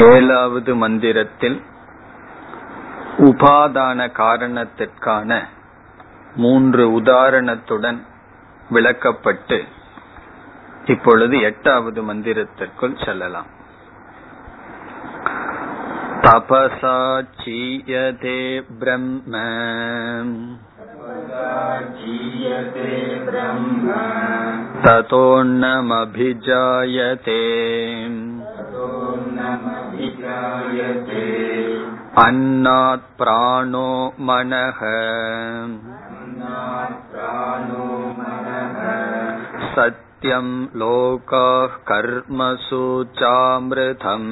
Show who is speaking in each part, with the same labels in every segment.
Speaker 1: ஏழாவது மந்திரத்தில் உபாதான காரணத்திற்கான மூன்று உதாரணத்துடன் விளக்கப்பட்டு இப்பொழுது எட்டாவது மந்திரத்திற்குள் செல்லலாம். தபசா சீயதே பிரம்ம. ததோன்னமபிஜாயதே. अन्नात् प्राणो मनः सत्यं लोकाः कर्मसु चामृतम्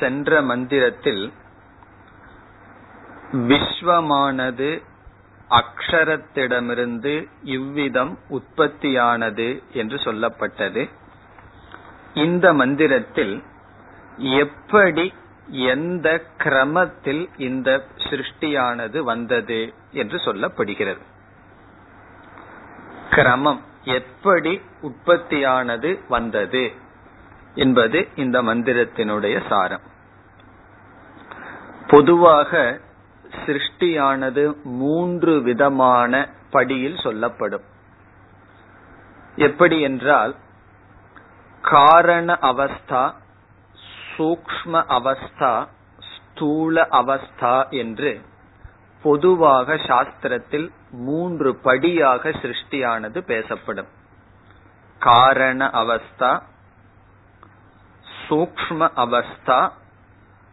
Speaker 1: சென்ற மந்திரத்தில் விஸ்வமானது அக்ஷரத்திடமிருந்து இவ்விதம் உற்பத்தியானது என்று சொல்லப்பட்டது. இந்த மந்திரத்தில் எப்படி எந்த கிரமத்தில் இந்த சிருஷ்டியானது வந்தது என்று சொல்லப்படுகிறது. கிரமம் எப்படி உற்பத்தியானது வந்தது என்பது இந்த மந்திரத்தினுடைய சாரம். பொதுவாக சிருஷ்டியானது மூன்று விதமான படியில் சொல்லப்படும். எப்படி என்றால் காரண அவஸ்தா சூக்ம அவஸ்தா ஸ்தூல அவஸ்தா என்று பொதுவாக சாஸ்திரத்தில் மூன்று படியாக சிருஷ்டியானது பேசப்படும். காரண அவஸ்தா சூக்ம அவஸ்தா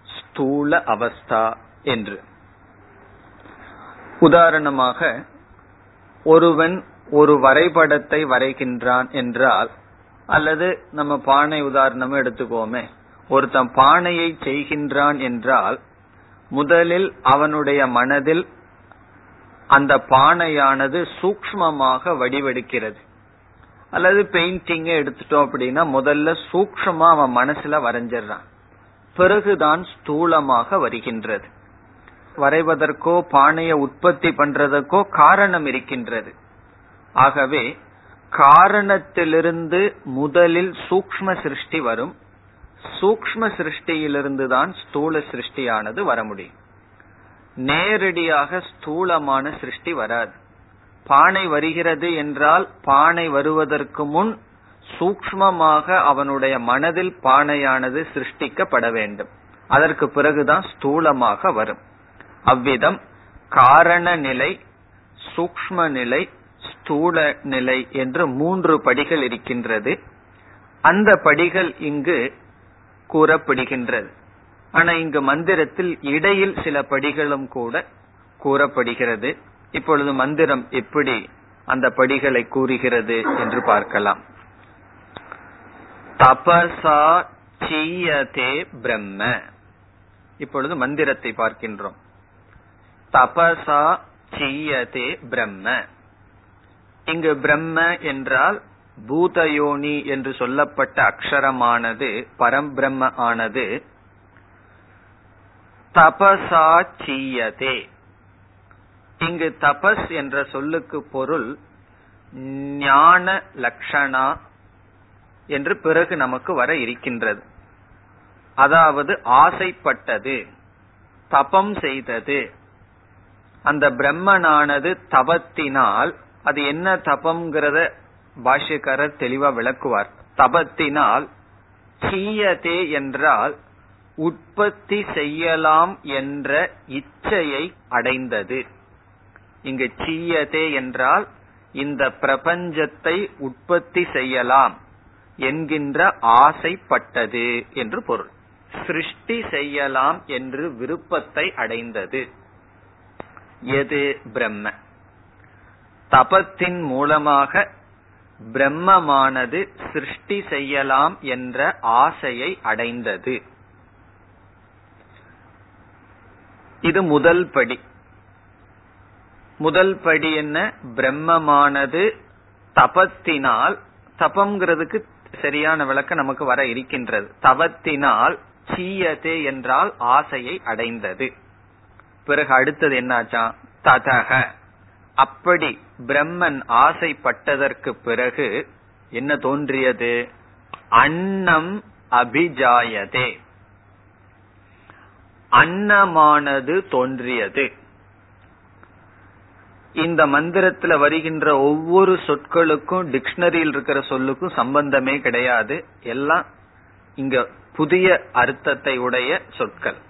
Speaker 1: ஸ்தூல அவஸ்தா என்று. உதாரணமாக ஒருவன் ஒரு வரைபடத்தை வரைகின்றான் என்றால் அல்லது நம்ம பானை உதாரணமும் எடுத்துக்கோமே. ஒருத்தன் பானையை செய்கின்றான் என்றால் முதலில் அவனுடைய மனதில் அந்த பானையானது சூக்மமாக வடிவெடுக்கிறது. அல்லது பெயிண்டிங்க எடுத்துட்டோம் அப்படின்னா முதல்ல சூக்ஷமா அவன் மனசுல வரைஞ்சிடறான். பிறகுதான் ஸ்தூலமாக வருகின்றது. வரைவதற்கோ பானையை உற்பத்தி பண்றதற்கோ காரணம் இருக்கின்றது. ஆகவே காரணத்திலிருந்து முதலில் சூக்ம சிருஷ்டி வரும். சூக்ம சிருஷ்டியிலிருந்து தான் ஸ்தூல சிருஷ்டியானது வர முடியும். நேரடியாக ஸ்தூலமான சிருஷ்டி வராது. பானை வருகிறது என்றால் பானை வருவதற்கு முன் சூக்மமாக அவனுடைய மனதில் பானையானது சிருஷ்டிக்கப்பட வேண்டும். அதற்கு பிறகுதான் ஸ்தூலமாக வரும். அவ்விதம் காரண நிலை சூக்ம நிலை ஸ்தூல நிலை என்று மூன்று படிகள் இருக்கின்றது. அந்த படிகள் இங்கு கூறப்படுகின்றது. ஆனா இங்கு மந்திரத்தில் இடையில் சில படிகளும் கூட கூறப்படுகிறது. இப்பொழுது மந்திரம் எப்படி அந்த படிகளை கூறுகிறது என்று பார்க்கலாம். தபசா சீயதே பிரம்ம. இப்பொழுது மந்திரத்தை பார்க்கின்றோம். தபசா சீயதே பிரம்ம. இங்கு பிரம்ம என்றால் பூதயோனி என்று சொல்லப்பட்ட அக்ஷரமானது பரம்பிரம்ம ஆனது. தபசா சீயதே. இங்கு தபஸ் என்ற சொல்லுக்கு பொருள் ஞான லக்ஷணா என்று பிறகு நமக்கு வர இருக்கின்றது. அதாவது ஆசைப்பட்டது தபம் செய்தது. அந்த பிரம்மனானது தபத்தினால் அது என்ன தபம்ங்கிறத பாஷ்யக்காரர் தெளிவா விளக்குவார். தபத்தினால் தீயதே என்றால் உற்பத்தி செய்யலாம் என்ற இச்சையை அடைந்தது. இங்கு சீயதே என்றால் இந்த பிரபஞ்சத்தை உற்பத்தி செய்யலாம் என்கின்ற ஆசைப்பட்டது என்று பொருள். சிருஷ்டி செய்யலாம் என்று விருப்பத்தை அடைந்தது. எது பிரம்ம? தபத்தின் மூலமாக பிரம்மமானது சிருஷ்டி செய்யலாம் என்ற ஆசையை அடைந்தது. இது முதல் படி. முதல் படி என்ன? பிரம்மமானது தபத்தினால் தபம்ங்கிறதுக்கு சரியான விளக்கம் நமக்கு வர இருக்கின்றது. தவத்தினால் சீயதே என்றால் ஆசையை அடைந்தது. பிறகு அடுத்தது என்னாச்சா? ததக. அப்படி பிரம்மன் ஆசைப்பட்டதற்கு பிறகு என்ன தோன்றியது? அன்னம் அபிஜாயதே. அன்னமானது தோன்றியது. இந்த மந்திரத்துல வருகின்ற ஒவ்வொரு சொற்களுக்கும் டிக்ஷனரியில் இருக்கிற சொல்லுக்கும் சம்பந்தமே கிடையாது. எல்லாம் இங்க புதிய அர்த்தத்தை உடைய சொற்கள்.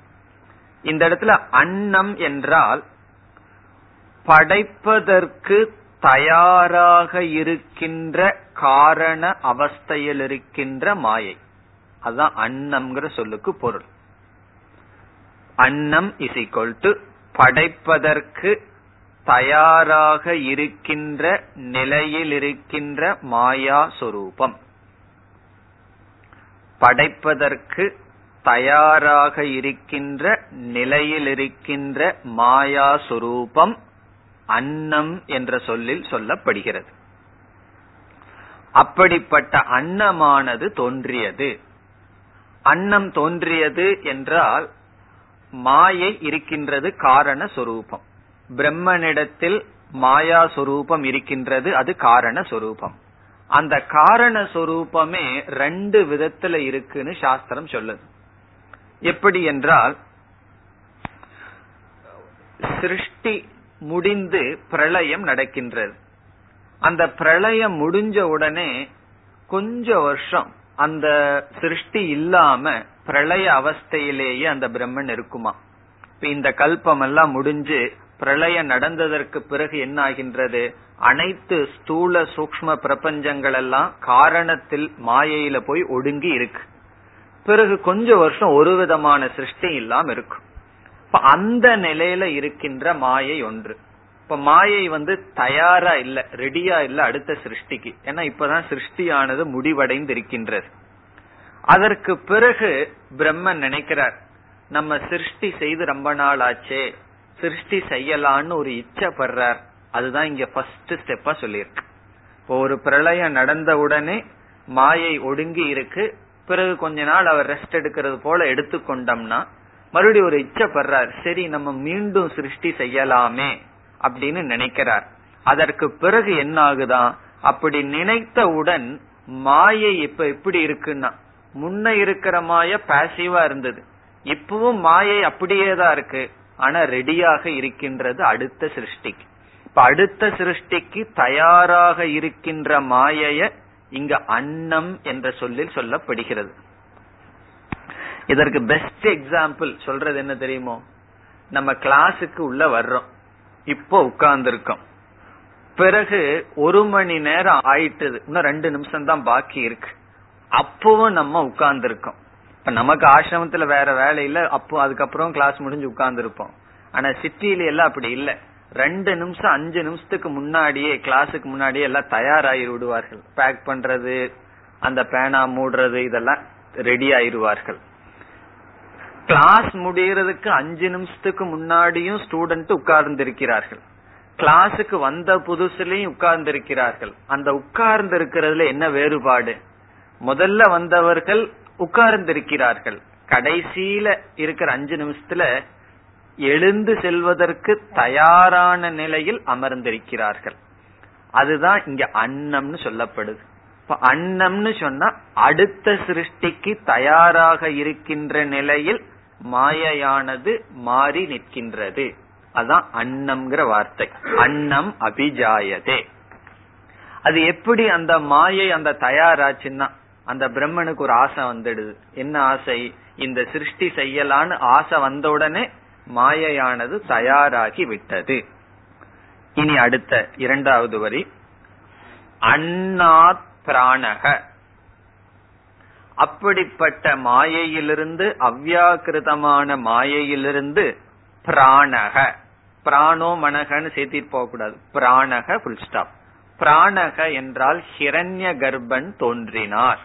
Speaker 1: இந்த இடத்துல அன்னம் என்றால் படைப்பதற்கு தயாராக இருக்கின்ற காரண அவஸ்தையில் இருக்கின்ற மாயை. அதுதான் அன்னம்ங்கிற சொல்லுக்கு பொருள். அன்னம் இஸ் ஈக்வல் டு படைப்பதற்கு தயாராக இருக்கின்ற நிலையில் இருக்கின்ற மாயா சொரூபம். படைப்பதற்கு தயாராக இருக்கின்ற நிலையில் இருக்கின்ற மாயா சுரூபம் அன்னம் என்ற சொல்லில் சொல்லப்படுகிறது. அப்படிப்பட்ட அன்னமானது தோன்றியது. அன்னம் தோன்றியது என்றால் மாயை இருக்கின்றது காரண சொரூபம் பிரம்மனிடத்தில் மாயா சொரூபம் இருக்கின்றது அது காரண சொரூபம் அந்த காரண சொரூபமே ரெண்டு விதத்துல இருக்குன்னு சாஸ்திரம் சொல்லுது. எப்படி என்றால் சிருஷ்டி முடிந்து பிரளயம் நடக்கின்றது. அந்த பிரளயம் முடிஞ்ச உடனே கொஞ்ச வருஷம் அந்த சிருஷ்டி இல்லாம பிரளய அவஸ்தையிலேயே அந்த பிரம்மன் இருக்குமா? இந்த கல்பம் எல்லாம் முடிஞ்சு பிரளயம் நடந்ததற்கு பிறகு என்ன ஆகின்றது அனைத்து ஸ்தூல சூக்ம பிரபஞ்சங்கள் எல்லாம் காரணத்தில் மாயையில போய் ஒடுங்கி இருக்கு. பிறகு கொஞ்ச வருஷம் ஒரு விதமான சிருஷ்டி இல்லாம இருக்கும். இப்ப அந்த நிலையில இருக்கின்ற மாயை ஒன்று. இப்ப மாயை வந்து தயாரா இல்ல ரெடியா இல்ல அடுத்த சிருஷ்டிக்கு. ஏன்னா இப்பதான் சிருஷ்டியானது முடிவடைந்து இருக்கின்றது அதற்கு பிறகு பிரம்மன் நினைக்கிறார் நம்ம சிருஷ்டி செய்து ரொம்ப நாள் ஆச்சே சிருஷ்டி செய்யலான்னு ஒரு இச்சப்படுறார். அதுதான் இங்க ஃபர்ஸ்ட் ஸ்டெப்பா சொல்லியிருக்கு. இப்போ ஒரு பிரளயம் நடந்த உடனே மாயை ஒடுங்கி இருக்கு பிறகு கொஞ்ச நாள் அவர் ரெஸ்ட் எடுக்கிறது போல எடுத்துக்கொண்டோம்னா மறுபடியும் ஒரு இச்சப்படுறார் சரி நம்ம மீண்டும் சிருஷ்டி செய்யலாமே அப்படின்னு நினைக்கிறார். அதற்கு பிறகு என்ன ஆகுதான் அப்படி நினைத்தவுடன் மாயை இப்ப எப்படி இருக்குன்னா முன்ன இருக்கிற மாய பாசிவா இருந்தது. இப்பவும் மாயை அப்படியே தான் இருக்கு. ஆனா ரெடியாக இருக்கின்றது அடுத்த சிருஷ்டிக்கு. இப்ப அடுத்த சிருஷ்டிக்கு தயாராக இருக்கின்ற மாயைய இங்க அன்னம் என்ற சொல்லில் சொல்லப்படுகிறது. இதற்கு பெஸ்ட் எக்ஸாம்பிள் சொல்றது என்ன தெரியுமோ? நம்ம கிளாஸுக்கு உள்ள வர்றோம். இப்போ உட்கார்ந்துருக்கோம். பிறகு ஒரு மணி நேரம் ஆயிட்டது. இன்னும் ரெண்டு நிமிஷம் தான் பாக்கி இருக்கு. அப்பவும் நம்ம உட்கார்ந்துருக்கோம். இப்ப நமக்கு ஆசிரமத்துல வேற வேலை இல்ல. அப்போ அதுக்கப்புறம் கிளாஸ் முடிஞ்சு உட்கார்ந்துருப்போம். ஆனா சிட்டியில எல்லாம் அப்படி இல்லை. ரெண்டு நிமிஷம் அஞ்சு நிமிஷத்துக்கு முன்னாடியே கிளாஸுக்கு முன்னாடியே எல்லாம் தயாராகி விடுவார்கள். பேக் பண்றது அந்த பேனா மூடுறது இதெல்லாம் ரெடி ஆயிடுவார்கள். கிளாஸ் முடியறதுக்கு அஞ்சு நிமிஷத்துக்கு முன்னாடியும் ஸ்டூடெண்ட் உட்கார்ந்து இருக்கிறார்கள் கிளாஸுக்கு வந்த புதுசுலயும் உட்கார்ந்து இருக்கிறார்கள் அந்த உட்கார்ந்து இருக்கிறதுல என்ன வேறுபாடு? முதல்ல வந்தவர்கள் உட்கார்ந்து இருக்கிறார்கள் கடைசியில இருக்கிற அஞ்சு நிமிஷத்துல எழுந்து செல்வதற்கு தயாரான நிலையில் அமர்ந்திருக்கிறார்கள். அதுதான் இங்க அன்னம்னு சொல்லப்படுது. இப்ப அன்னம்னு சொன்னா அடுத்த சிருஷ்டிக்கு தயாராக இருக்கின்ற நிலையில் மாயையானது மாறி நிற்கின்றது. அதான் அன்னம்ங்கிற வார்த்தை. அன்னம் அபிஜாயதே. அது எப்படி அந்த மாயை அந்த தயாராச்சுன்னா அந்த பிரம்மனுக்கு ஒரு ஆசை வந்துடுது. என்ன ஆசை? இந்த சிருஷ்டி செய்யலான்னு ஆசை வந்த உடனே மாயையானது தயாராகி விட்டது. இனி அடுத்த இரண்டாவது வரி. அண்ணாத் பிராணக. அப்படிப்பட்ட மாயையிலிருந்து அவ்யாக்கிருதமான மாயையிலிருந்து பிராணக. பிராணோ மனகன்னு சேர்த்திட்டு போக கூடாது பிராணக புல் ஸ்டாப் பிராணக என்றால் ஹிரண்ய கர்ப்பன் தோன்றினார்.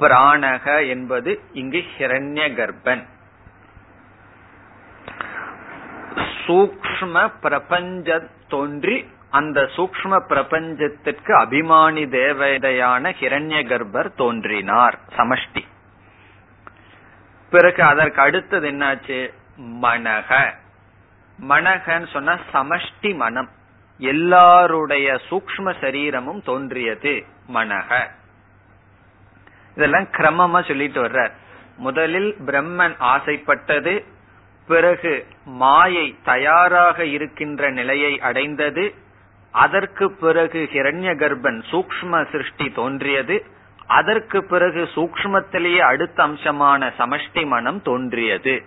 Speaker 1: பிராணக என்பது இங்கு ஹிரண்ய கர்ப்பன். சூக்ம பிரபஞ்ச தோன்றி அந்த சூக்ம பிரபஞ்சத்திற்கு அபிமானி தேவதையான ஹிரண்ய கர்ப்பர் தோன்றினார் சமஷ்டி. பிறகு அதற்கு அடுத்தது என்னாச்சு? மனக மனகன்னு சொன்னா சமஷ்டி மனம். எல்லாருடைய சூக்ம சரீரமும் தோன்றியது மனக இதெல்லாம் கிரமமா சொல்லிட்டு வர்ற முதலில் பிரம்மன் ஆசைப்பட்டது பிறகு மாயை தயாராக இருக்கின்ற நிலையை அடைந்தது. அதற்கு பிறகு ஹிரண்ய கர்ப்பன் சூக்ம சிருஷ்டி தோன்றியது. அதற்கு பிறகு சூக்மத்திலேயே அடுத்த அம்சமான சமஷ்டி மனம் தோன்றியது.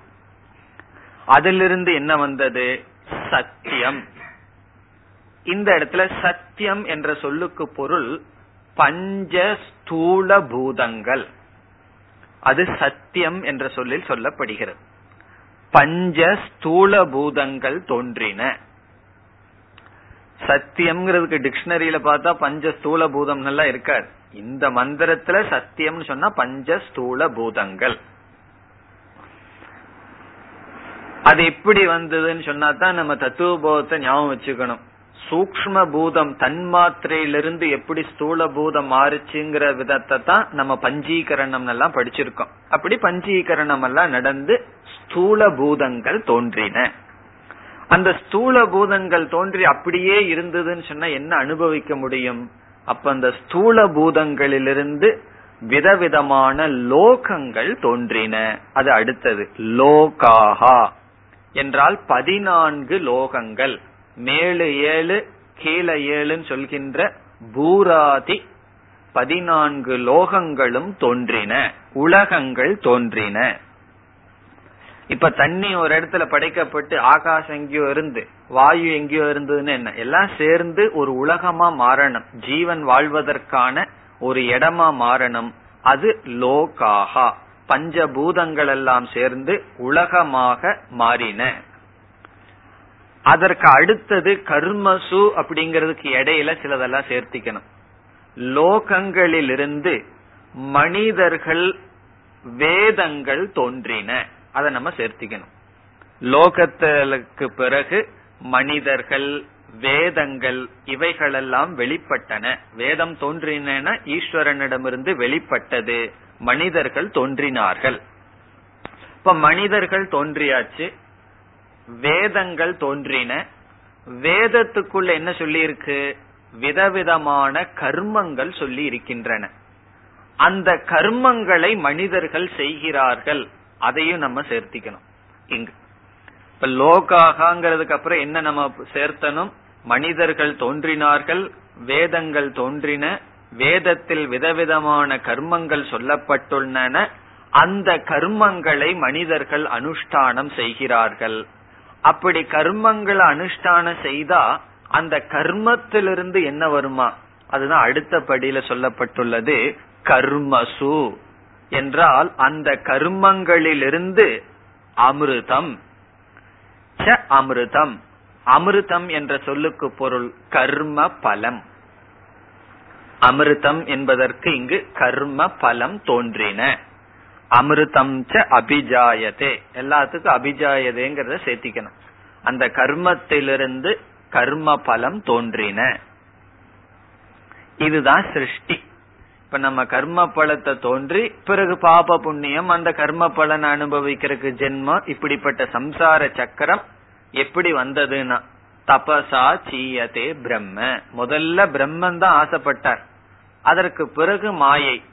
Speaker 1: அதிலிருந்து என்ன வந்தது? சத்தியம். இந்த இடத்துல சத்தியம் என்ற சொல்லுக்கு பொருள் பஞ்ச ஸ்தூல பூதங்கள். அது சத்தியம் என்ற சொல்லில் சொல்லப்படுகிறது. பஞ்ச ஸ்தூல பூதங்கள் தோன்றின. சத்தியம்ங்கிறதுக்கு டிக்ஷனரியில பார்த்தா பஞ்ச ஸ்தூல பூதம் எல்லாம் இருக்காது. இந்த மந்திரத்துல சத்தியம்னு சொன்னா பஞ்ச ஸ்தூல பூதங்கள் அது எப்படி வந்ததுன்னு சொன்னா தான் நம்ம தத்துவபோதத்தை ஞாபகம் வச்சுக்கணும். சூக்ம பூதம் தன்மாத்திரையிலிருந்து எப்படி ஸ்தூல பூதம் மாறுச்சுங்கிற விதத்தை தான் நம்ம பஞ்சீகரணம் எல்லாம் படிச்சிருக்கோம். அப்படி பஞ்சீகரணம் எல்லாம் நடந்து ஸ்தூல பூதங்கள் தோன்றின. அந்த ஸ்தூல பூதங்கள் தோன்றி அப்படியே இருந்ததுன்னு சொன்னா என்ன அனுபவிக்க முடியும்? அப்ப அந்த ஸ்தூல பூதங்களிலிருந்து விதவிதமான லோகங்கள் தோன்றின. அது அடுத்தது லோகாஹா. என்றால் பதினான்கு லோகங்கள். மேலு ஏழு கீழே ஏழுன்னு சொல்கின்ற பூராதி பதினான்கு லோகங்களும் தோன்றின உலகங்கள் தோன்றின. இப்ப தண்ணி ஒரு இடத்துல படைக்கப்பட்டு ஆகாசம் எங்கேயோ இருந்து வாயு எங்கேயோ இருந்ததுன்னு என்ன? எல்லாம் சேர்ந்து ஒரு உலகமா மாறணும். ஜீவன் வாழ்வதற்கான ஒரு இடமா மாறணும். அது லோகாகா பஞ்சபூதங்கள் எல்லாம் சேர்ந்து உலகமாக மாறின. அதற்கு அடுத்தது கர்மசு அப்படிங்கறதுக்கு இடையில சிலதெல்லாம் சேர்த்திக்கணும். லோகங்களிலிருந்து மனிதர்கள் வேதங்கள் தோன்றின. அதை நம்ம சேர்த்திக்கணும். லோகத்திற்கு பிறகு மனிதர்கள் வேதங்கள் இவைகளெல்லாம் வெளிப்பட்டன. வேதம் தோன்றின ஈஸ்வரனிடமிருந்து வெளிப்பட்டது. மனிதர்கள் தோன்றினார்கள். இப்ப மனிதர்கள் தோன்றியாச்சு. வேதங்கள் தோன்றின. வேதத்துக்குள்ள என்ன சொல்லி இருக்கு விதவிதமான கர்மங்கள் சொல்லி இருக்கின்றன அந்த கர்மங்களை மனிதர்கள் செய்கிறார்கள். அதையும் நம்ம சேர்த்திக்கணும். இங்கு. இப்ப லோகாகாங்கிறதுக்கு அப்புறம் என்ன நம்ம சேர்த்தனும் மனிதர்கள் தோன்றினார்கள் வேதங்கள் தோன்றின வேதத்தில் விதவிதமான கர்மங்கள் சொல்லப்பட்டுள்ளன. அந்த கர்மங்களை மனிதர்கள் அனுஷ்டானம் செய்கிறார்கள். அப்படி கர்மங்களை அனுஷ்டானம் செய்தா அந்த கர்மத்திலிருந்து என்ன வருமா? அதுதான் அடுத்த படியில சொல்லப்பட்டுள்ளது கர்மசு. என்றால் அந்த கர்மங்களிலிருந்து அமிர்தம். ச அமிர்தம். அமிர்தம் என்ற சொல்லுக்கு பொருள் கர்ம பலம். அமிர்தம் என்பதற்கு இங்கு கர்ம பலம் தோன்றின. அமிர்தம் ச அபிஜாயதே. எல்லாத்துக்கும் அபிஜாயதேங்கிறத சேர்த்திக்கணும். அந்த கர்மத்திலிருந்து கர்ம பலம் தோன்றின. இதுதான் சிருஷ்டி. இப்ப நம்ம கர்ம பலத்தை தோன்றி பிறகு பாப புண்ணியம் அந்த கர்ம பலனை அனுபவிக்கிறதுக்கு ஜென்மம் இப்படிப்பட்ட சம்சார சக்கரம் எப்படி வந்ததுன்னா தபசா சீயதே பிரம்ம. முதல்ல பிரம்மன் தான் ஆசைப்பட்டார். அதற்கு பிறகு மாயை.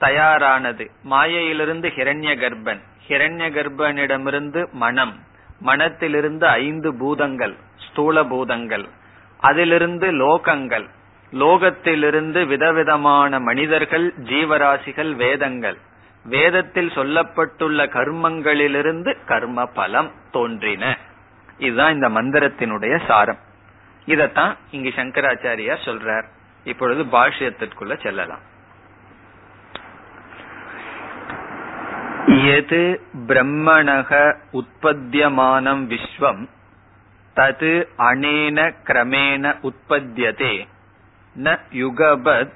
Speaker 1: தயாரானது. மாயையிலிருந்து ஹிரண்ய கர்ப்பன் ஹிரண்ய கர்ப்பனிடமிருந்து மனம். மனத்திலிருந்து ஐந்து பூதங்கள் ஸ்தூல பூதங்கள் அதிலிருந்து லோகங்கள். லோகத்திலிருந்து விதவிதமான மனிதர்கள் ஜீவராசிகள் வேதங்கள். வேதத்தில் சொல்லப்பட்டுள்ள கர்மங்களிலிருந்து கர்ம பலம் தோன்றின. இதுதான் இந்த மந்திரத்தினுடைய சாரம். இதத்தான் இங்கு சங்கராச்சாரியார் சொல்றார். இப்பொழுது பாஷ்யத்திற்குள்ள செல்லலாம். எது பிரம்மணக உற்பத்தியமானம் விஸ்வம் தது அனேன கிரமேண உற்பத்தியதே. ந யுகபத்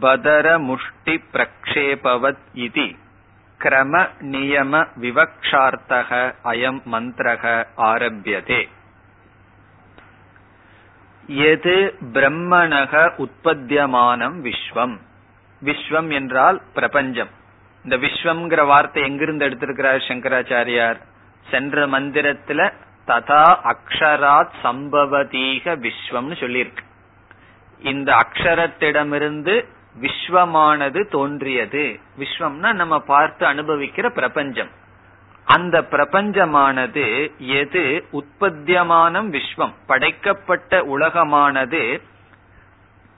Speaker 1: பதரமுஷ்டி பிரக்ஷேபவத் இதி. கிரம நியம விவக்ஷார்த்தக அயம் மந்திரக ஆரம்பியதே. எது பிரம்மணக உற்பத்தியமானம் விஸ்வம்? விஸ்வம் என்றால் பிரபஞ்சம். இந்த விஸ்வம்ங்கிற வார்த்தை எங்கிருந்து எடுத்திருக்கிறார் சங்கராச்சாரியார்? சென்ற மந்திரத்துல ததா அக்ஷராத் சம்பவதீக விஸ்வம்னு சொல்லியிருக்கு. இந்த அக்ஷரத்திடமிருந்து விஸ்வமானது தோன்றியது. விஸ்வம்னா நம்ம பார்த்து அனுபவிக்கிற பிரபஞ்சம். அந்த பிரபஞ்சமானது எது? உற்பத்தியமானம் விஸ்வம். படைக்கப்பட்ட உலகமானது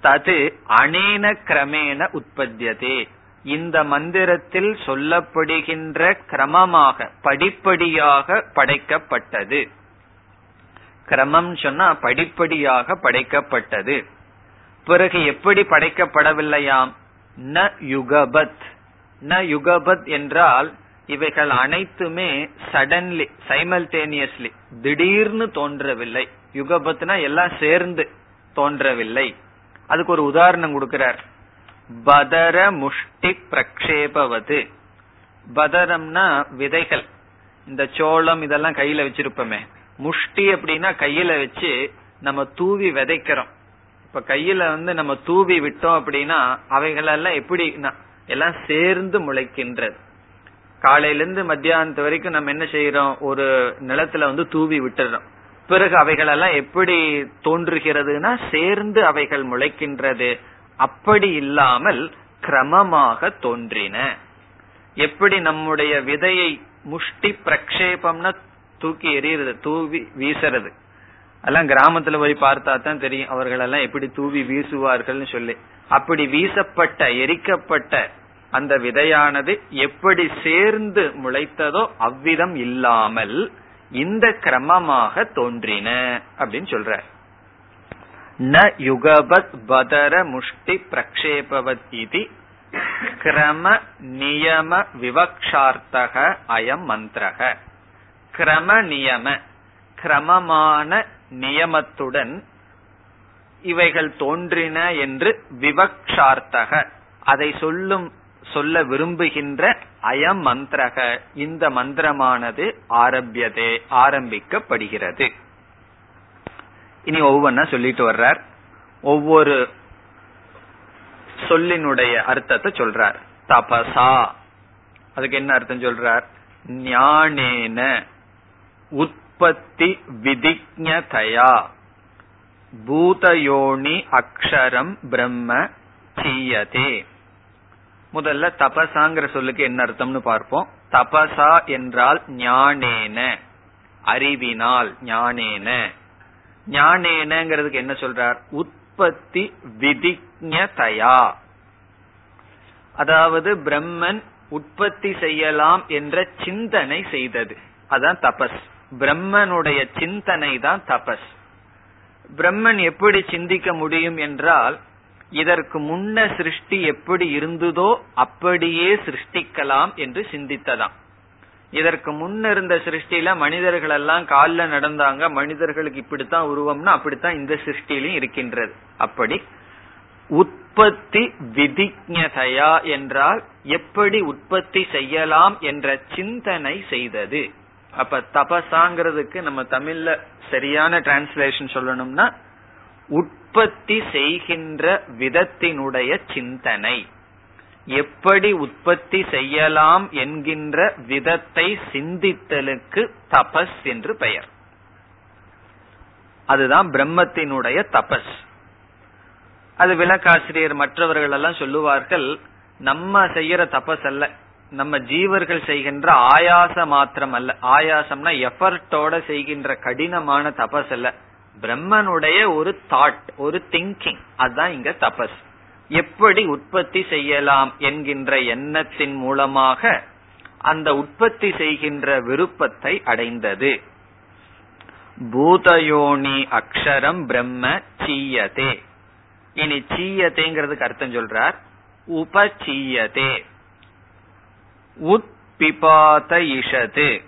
Speaker 1: தது அனேன கிரமேண உற்பத்தியதே. இந்த மந்திரத்தில் சொல்லப்படுகின்ற கிரமமாக படிப்படியாக படைக்கப்பட்டது. கிரமம் சொன்னா படிப்படியாக படைக்கப்பட்டது. பிறகு எப்படி படைக்கப்படவில்லையாம்? ந யுகபத். ந யுகபத் என்றால் இவைகள் அனைத்துமே சடன்லி சைமல்டேனியஸ்லி திடீர்னு தோன்றவில்லை. யுகபத்னா எல்லாம் சேர்ந்து தோன்றவில்லை. அதுக்கு ஒரு உதாரணம் கொடுக்கிறார். பதர முஷ்டி பிரக்ஷேபவது பதரம்னா விதைகள். இந்த சோளம் இதெல்லாம் கையில வச்சிருப்போமே. முஷ்டி அப்படின்னா கையில வச்சு நம்ம தூவி விதைக்கிறோம். இப்ப கையில வந்து நம்ம தூவி விட்டோம் அப்படின்னா அவைகளெல்லாம் எப்படி எல்லாம் சேர்ந்து முளைக்கின்றது. காலையில இருந்து மத்தியானத்து வரைக்கும் நம்ம என்ன செய்யறோம் ஒரு நிலத்துல வந்து தூவி விட்டுறோம். பிறகு அவைகளெல்லாம் எப்படி தோன்றுகிறதுனா சேர்ந்து அவைகள் முளைக்கின்றது. அப்படி இல்லாமல் கிரமமாக தோன்றின. எப்படி நம்முடைய விதையை முஷ்டி பிரக்ஷேபம்னா தூக்கி எறியறது தூவி வீசுறது. எல்லாம் கிராமத்துல போய் பார்த்தா தான் தெரியும் அவர்கள் எல்லாம் எப்படி தூவி வீசுவார்கள் சொல்லி. அப்படி வீசப்பட்ட எரிக்கப்பட்ட அந்த விதையானது எப்படி சேர்ந்து முளைத்ததோ அவ்விதம் இல்லாமல் இந்த கிரமமாக தோன்றின அப்படின்னு சொல்ற ந யுகபத் பதர முஷ்டி பிரக்ஷேபவத் இது கிரம நியம விவக்ஷார்த்தக அயம் மந்திரக கிரம நியம கிரமமான நியமத்துடன் இவைகள் தோன்றின என்று விவக்ஷார்த்தக। அதை சொல்லும் சொல்ல விரும்புகின்ற அயம் மந்திரக இந்த மந்திரமானது ஆரம்பியதே ஆரம்பிக்கப்படுகிறது। இனி ஒவ்வொன்னா சொல்லிட்டு வர்றார். ஒவ்வொரு சொல்லினுடைய அர்த்தத்தை சொல்றார். தபசா. அதுக்கு என்ன அர்த்தம் சொல்றார்? ஞானேன உற்பத்தி விதிஜதயா பூதயோனி அக்ஷரம் பிரம்ம சீயதே முதல்ல தபசாங்கிற சொல்லுக்கு என்ன அர்த்தம்னு பார்ப்போம். தபசா என்றால் ஞானேன. அறிவினால் ஞானேன. ஞானேனங்கிறதுக்கு என்ன சொல்றார்? உற்பத்தி விதிஜதயா அதாவது பிரம்மன் உற்பத்தி செய்யலாம் என்ற சிந்தனை செய்தது. அதான் தபஸ். பிரம்மனுடைய சிந்தனை தான் தபஸ். பிரம்மன் எப்படி சிந்திக்க முடியும் என்றால் இதற்கு முன்ன சிருஷ்டி எப்படி இருந்ததோ அப்படியே சிருஷ்டிக்கலாம் என்று சிந்தித்ததாம். இதற்கு முன்ன இருந்த சிருஷ்டியில மனிதர்கள் எல்லாம் காலில் நடந்தாங்க. மனிதர்களுக்கு இப்படித்தான் உருவம்னா அப்படித்தான் இந்த சிருஷ்டிலையும் இருக்கின்றது. அப்படி உற்பத்தி விதிஜதையா என்றால் எப்படி உற்பத்தி செய்யலாம் என்ற சிந்தனை செய்தது. அப்ப தபசாங்கிறதுக்கு நம்ம தமிழ்ல சரியான டிரான்ஸ்லேஷன் சொல்லணும்னா உற்பத்தி செய்கின்ற விதத்தினுடைய சிந்தனை. எப்படி உற்பத்தி செய்யலாம் என்கின்ற விதத்தை சிந்தித்தலுக்கு தபஸ் என்று பெயர். அதுதான் பிரம்மத்தினுடைய தபஸ். அது விளக்காசிரியர் மற்றவர்கள் எல்லாம் சொல்லுவார்கள் நம்ம செய்யற தபஸ் அல்ல நம்ம ஜீவர்கள் செய்கின்ற ஆயாச மாத்திரம் அல்ல ஆயாசம்னா எஃபர்ட்டோட செய்கின்ற கடினமான தபஸ் அல்ல. பிரம்மனுடைய ஒரு தாட் ஒரு திங்கிங் அதுதான் இங்க தபஸ். எப்படி உற்பத்தி செய்யலாம் என்கின்ற எண்ணத்தின் மூலமாக அந்த உற்பத்தி செய்கின்ற விருப்பத்தை அடைந்தது. பூதயோனி அக்ஷரம் பிரம்ம சீயதே. இனி சீயதேங்கிறதுக்கு அர்த்தம் சொல்றார். உபசீயதே. உத்பிபாத இஷது.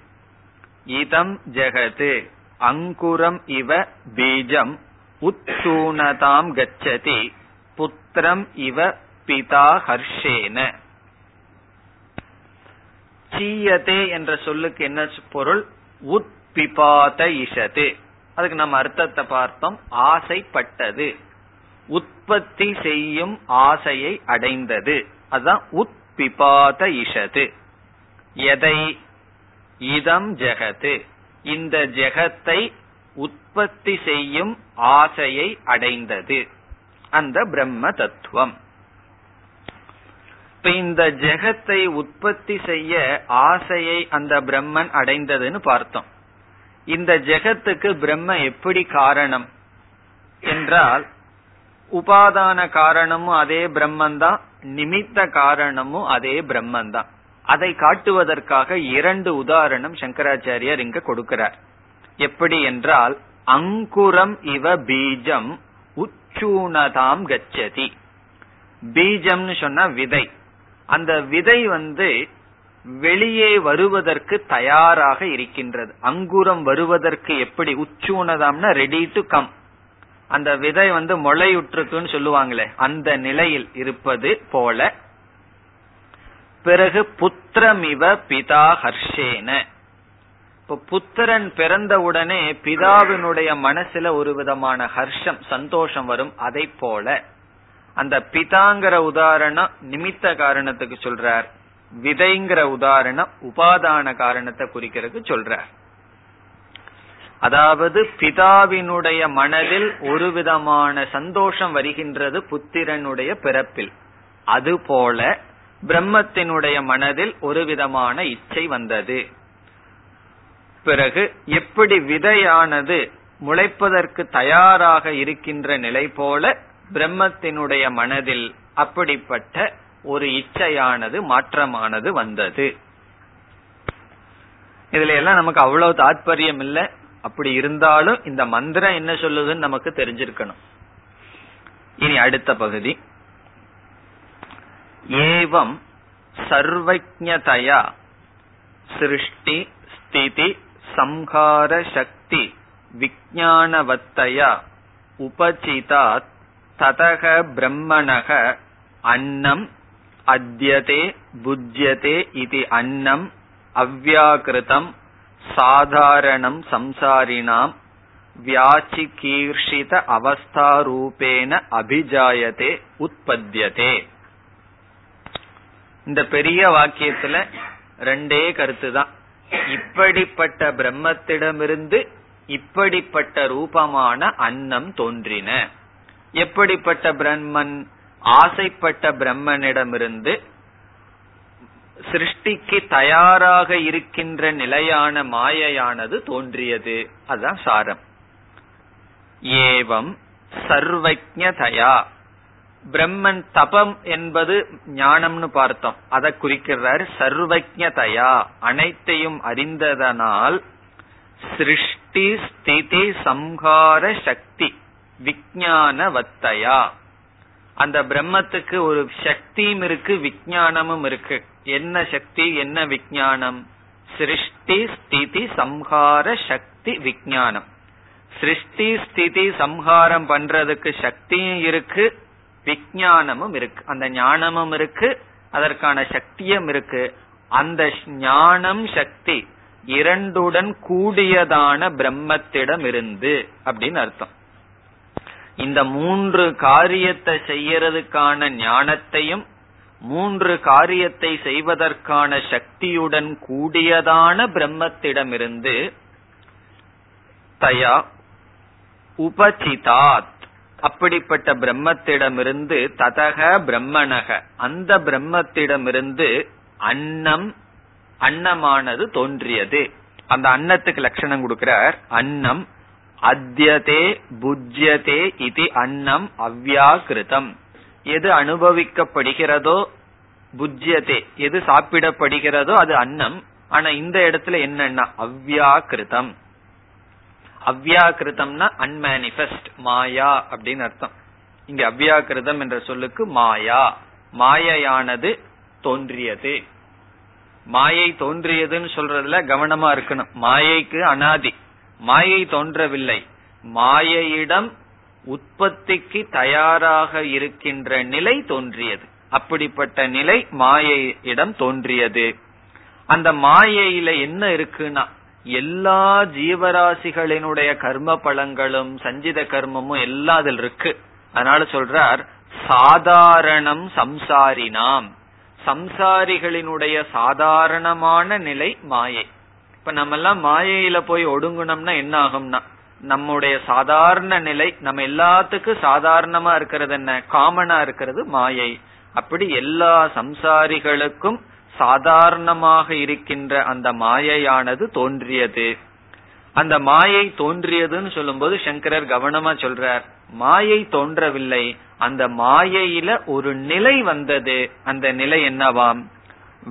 Speaker 1: இதம் ஜெகது. அங்குரம் இவ பீஜம். உத்தூனதாம் கச்சதி. புத்திரம் இவ பிதா ஹர்ஷேன சீயதே என்ற சொல்லுக்கு என்ன பொருள்? உத்பிபாத இஷது. அதுக்கு நம்ம அர்த்தத்தை பார்த்தோம். ஆசைப்பட்டது. உற்பத்தி செய்யும் ஆசையை அடைந்தது. அதுதான் உத்பிபாத இஷது. எதை? இதம் ஜெகது இந்த ஜெகத்தை உற்பத்தி செய்யும் ஆசையை அடைந்தது. அந்த பிரம்ம தத்துவம். இப்ப இந்த ஜெகத்தை உற்பத்தி செய்ய ஆசையை அந்த பிரம்மன் அடைந்ததுன்னு பார்த்தோம். இந்த ஜெகத்துக்கு பிரம்ம எப்படி காரணம்? என்றால் உபாதான காரணமும் அதே பிரம்மந்தான் நிமித்த காரணமும் அதே பிரம்மந்தான் அதை காட்டுவதற்காக இரண்டு உதாரணம் சங்கராச்சாரியார் இங்க கொடுக்கிறார். எப்படி என்றால் அங்குரம் இவ பீஜம் அச்சூனதாம் கச்சதி. பீஜம்னு சொன்னா விதை. அந்த விதை வந்து வெளியே வருவதற்கு தயாராக இருக்கின்றது. அங்குரம் வருவதற்கு எப்படி? உச்சூனதாம்னா ரெடி டு கம் அந்த விதை வந்து முளையுற்றுக்குன்னு சொல்லுவாங்களே அந்த நிலையில் இருப்பது போல. பிறகு புத்திரமிவ பிதா ஹர்ஷேன. இப்ப புத்திரன் பிறந்தவுடனே பிதாவினுடைய மனசுல ஒரு விதமான ஹர்ஷம் சந்தோஷம் வரும். அதை போல அந்த பிதாங்கிற உதாரணம் நிமித்த காரணத்துக்கு சொல்றார். விதைங்கிற உதாரணம் உபாதான காரணத்தை குறிக்கிறதுக்கு சொல்றார். அதாவது பிதாவினுடைய மனதில் ஒரு விதமான சந்தோஷம் வருகின்றது புத்திரனுடைய பிறப்பில். அதுபோல பிரம்மத்தினுடைய மனதில் ஒரு விதமான இச்சை வந்தது. பிறகு எப்படி விதையானது முளைப்பதற்கு தயாராக இருக்கின்ற நிலை போல பிரம்மத்தினுடைய மனதில் அப்படிப்பட்ட ஒரு இச்சையானது மாற்றமானது வந்தது. இதுல எல்லாம் நமக்கு அவ்வளவு தாற்பயம் இல்லை. அப்படி இருந்தாலும் இந்த மந்திரம் என்ன சொல்லுதுன்னு நமக்கு தெரிஞ்சிருக்கணும். இனி அடுத்த பகுதி. ஏவம் சர்வஜதயா சிருஷ்டி ஸ்திதி சம்ஹார சக்தி விஜானவத்தயா உபசிதாத் ததக பிரம்மணக அன்னம் அத்தியதே புஜ்யதே இது அன்னம் அவ்யாகிருதம் சாதாரணம் சம்சாரினாம் வியாச்சிகீர்ஷித அவஸ்தாரூபேன அபிஜாயதே உற்பத்தியதே இந்த பெரிய வாக்கியத்துல ரெண்டே கருத்து தான் இப்படிப்பட்ட பிரம்மத்திடமிருந்து இப்படிப்பட்ட ரூபமான அன்னம் தோன்றின. எப்படிப்பட்ட பிரம்மன் ஆசைப்பட்ட பிரம்மனிடமிருந்து சிருஷ்டிக்கு தயாராக இருக்கின்ற நிலையான மாயையானது தோன்றியது. அதுதான் சாரம். ஏவம் சர்வஜதயா பிரம்மன் தபம் என்பது ஞானம்னு பார்த்தோம். அதை குறிக்கிறார் சர்வஜதயா அனைத்தையும் அறிந்ததனால் சிருஷ்டி ஸ்திதி சம்ஹார சக்தி விஜயானவத்தையா அந்த பிரம்மத்துக்கு ஒரு சக்தியும் இருக்கு விஜயானமும் இருக்கு. என்ன சக்தி என்ன விஜயானம் சிருஷ்டி ஸ்திதி சம்ஹார சக்தி விஜயானம் சிருஷ்டி ஸ்திதி சம்ஹாரம் பண்றதுக்கு சக்தியும் இருக்கு விஜயானமும் இருக்கு. அந்த ஞானமும் இருக்கு அதற்கான சக்தியும் இருக்கு. அந்த ஞானம் சக்தி இரண்டுடன் கூடியதான பிரம்மத்திடம் இருந்து அப்படின்னு அர்த்தம். இந்த மூன்று காரியத்தை செய்யறதுக்கான ஞானத்தையும் மூன்று காரியத்தை செய்வதற்கான சக்தியுடன் கூடியதான பிரம்மத்திடமிருந்து தயா உபசிதாத் அப்படிப்பட்ட பிரம்மத்திடமிருந்து ததக பிரம்மணக அந்த பிரம்மத்திடமிருந்து அன்னம் அன்னமானது தோன்றியது. அந்த அன்னத்துக்கு லட்சணம் கொடுக்கிறார். அன்னம் அத்தியதே புஜ்யதே இது அன்னம் அவ்யாகிருதம். எது அனுபவிக்கப்படுகிறதோ புஜ்யதே எது சாப்பிடப்படுகிறதோ அது அன்னம். ஆனா இந்த இடத்துல என்னன்னா அவ்யாகிருதம். அவ்யாக்கிருதம்னா அன்மேனிபெஸ்ட் மாயா அப்படின்னு அர்த்தம். இங்க அவ்யாக்கிருதம் என்ற சொல்லுக்கு மாயா. மாயையானது தோன்றியது. மாயை தோன்றியதுன்னு சொல்றதுல கவனமா இருக்கணும். மாயைக்கு அனாதி. மாயை தோன்றவில்லை. மாயையிடம் உற்பத்திக்கு தயாராக இருக்கின்ற நிலை தோன்றியது. அப்படிப்பட்ட நிலை மாயையிடம் தோன்றியது. அந்த மாயையில என்ன இருக்குன்னா எல்லா ஜீவராசிகளினுடைய கர்ம பலங்களும் சஞ்சித கர்மமும் எல்லாம் அதில் இருக்கு. அதனால சொல்றார் சாதாரணம் சம்சாரினாம் சம்சாரிகளினுடைய சாதாரணமான நிலை மாயை. இப்ப நம்ம எல்லாம் மாயையில போய் ஒடுங்கணும்னா என்ன ஆகும்னா நம்முடைய சாதாரண நிலை நம்ம எல்லாத்துக்கும் சாதாரணமா இருக்கிறது என்ன? காமனா இருக்கிறது மாயை. அப்படி எல்லா சம்சாரிகளுக்கும் சாதாரணமாக இருக்கின்ற அந்த மாயையானது தோன்றியது. அந்த மாயை தோன்றியதுன்னு சொல்லும்போது சங்கரர் கவனமா சொல்றார். மாயை தோன்றவில்லை. அந்த மாயையில ஒரு நிலை வந்தது. அந்த நிலை என்னவாம்?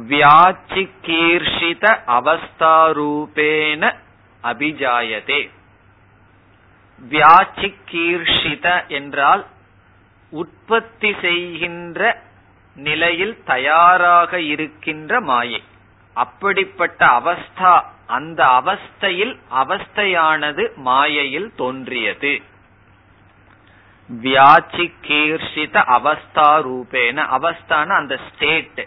Speaker 1: வியாச்சிகீர்ஷித அவஸ்தாரூபேன அபிஜாயதே. வியாச்சிகீர்ஷித என்றால் உற்பத்தி செய்கின்ற நிலையில் தயாராக இருக்கின்ற மாயை. அப்படிப்பட்ட அவஸ்தா அந்த அவஸ்தையில் அவஸ்தையானது மாயையில் தோன்றியது. வியாச்சிகீர்ஷித அவஸ்தா ரூபேன அவஸ்தான அந்த ஸ்டேட்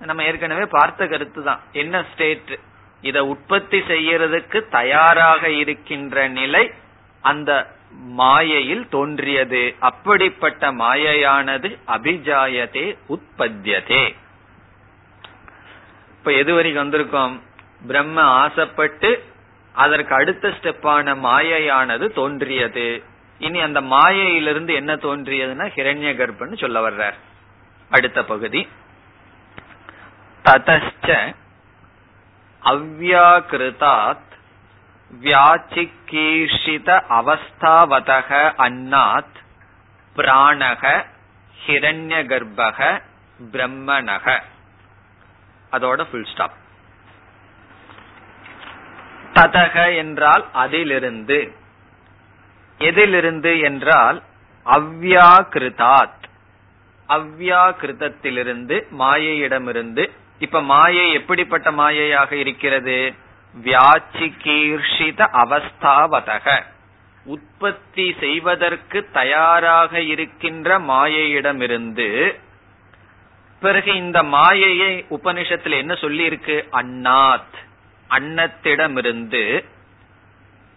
Speaker 1: நம்ம ஏற்கனவே பார்த்த கருத்து தான். என்ன ஸ்டேட் இத உற்பத்தி செய்யறதுக்கு தயாராக இருக்கின்ற நிலை அந்த மாயையில் தோன்றியது. அப்படிப்பட்ட மாயையானது அபிஜாயதே உற்பத்தியதே இப்ப எது வரைக்கும் வந்திருக்கோம்? பிரம்ம ஆசைப்பட்டு அதற்கு அடுத்த ஸ்டெப்பான மாயையானது தோன்றியது. இனி அந்த மாயையிலிருந்து என்ன தோன்றியதுன்னா ஹிரண்ய கர்ப்பன்னு சொல்ல வர்றார். அடுத்த பகுதி. ததச்ச அவ்யாக்கிருதாத் வியாச்சிகீஷித அவஸ்தாவதக அன்னாத் பிராணக ஹிரண்ய கர்ப்பக பிரம்மணக. அதோட ஃபுல் ஸ்டாப் ததக என்றால் அதிலிருந்து. எதிலிருந்து என்றால் அவ்யாகிருதாத். அவ்யாக்கிருதத்திலிருந்து மாயையிடமிருந்து. இப்ப மாயை எப்படிப்பட்ட மாயையாக இருக்கிறது? வியாச்சிகீர்ஷித அவஸ்தாவதக. உற்பத்தி செய்வதற்கு தயாராக இருக்கின்ற மாயையிடமிருந்து பிறகு இந்த மாயையை உபனிஷத்துல என்ன சொல்லி இருக்கு அண்ணாத் அன்னத்திடமிருந்து.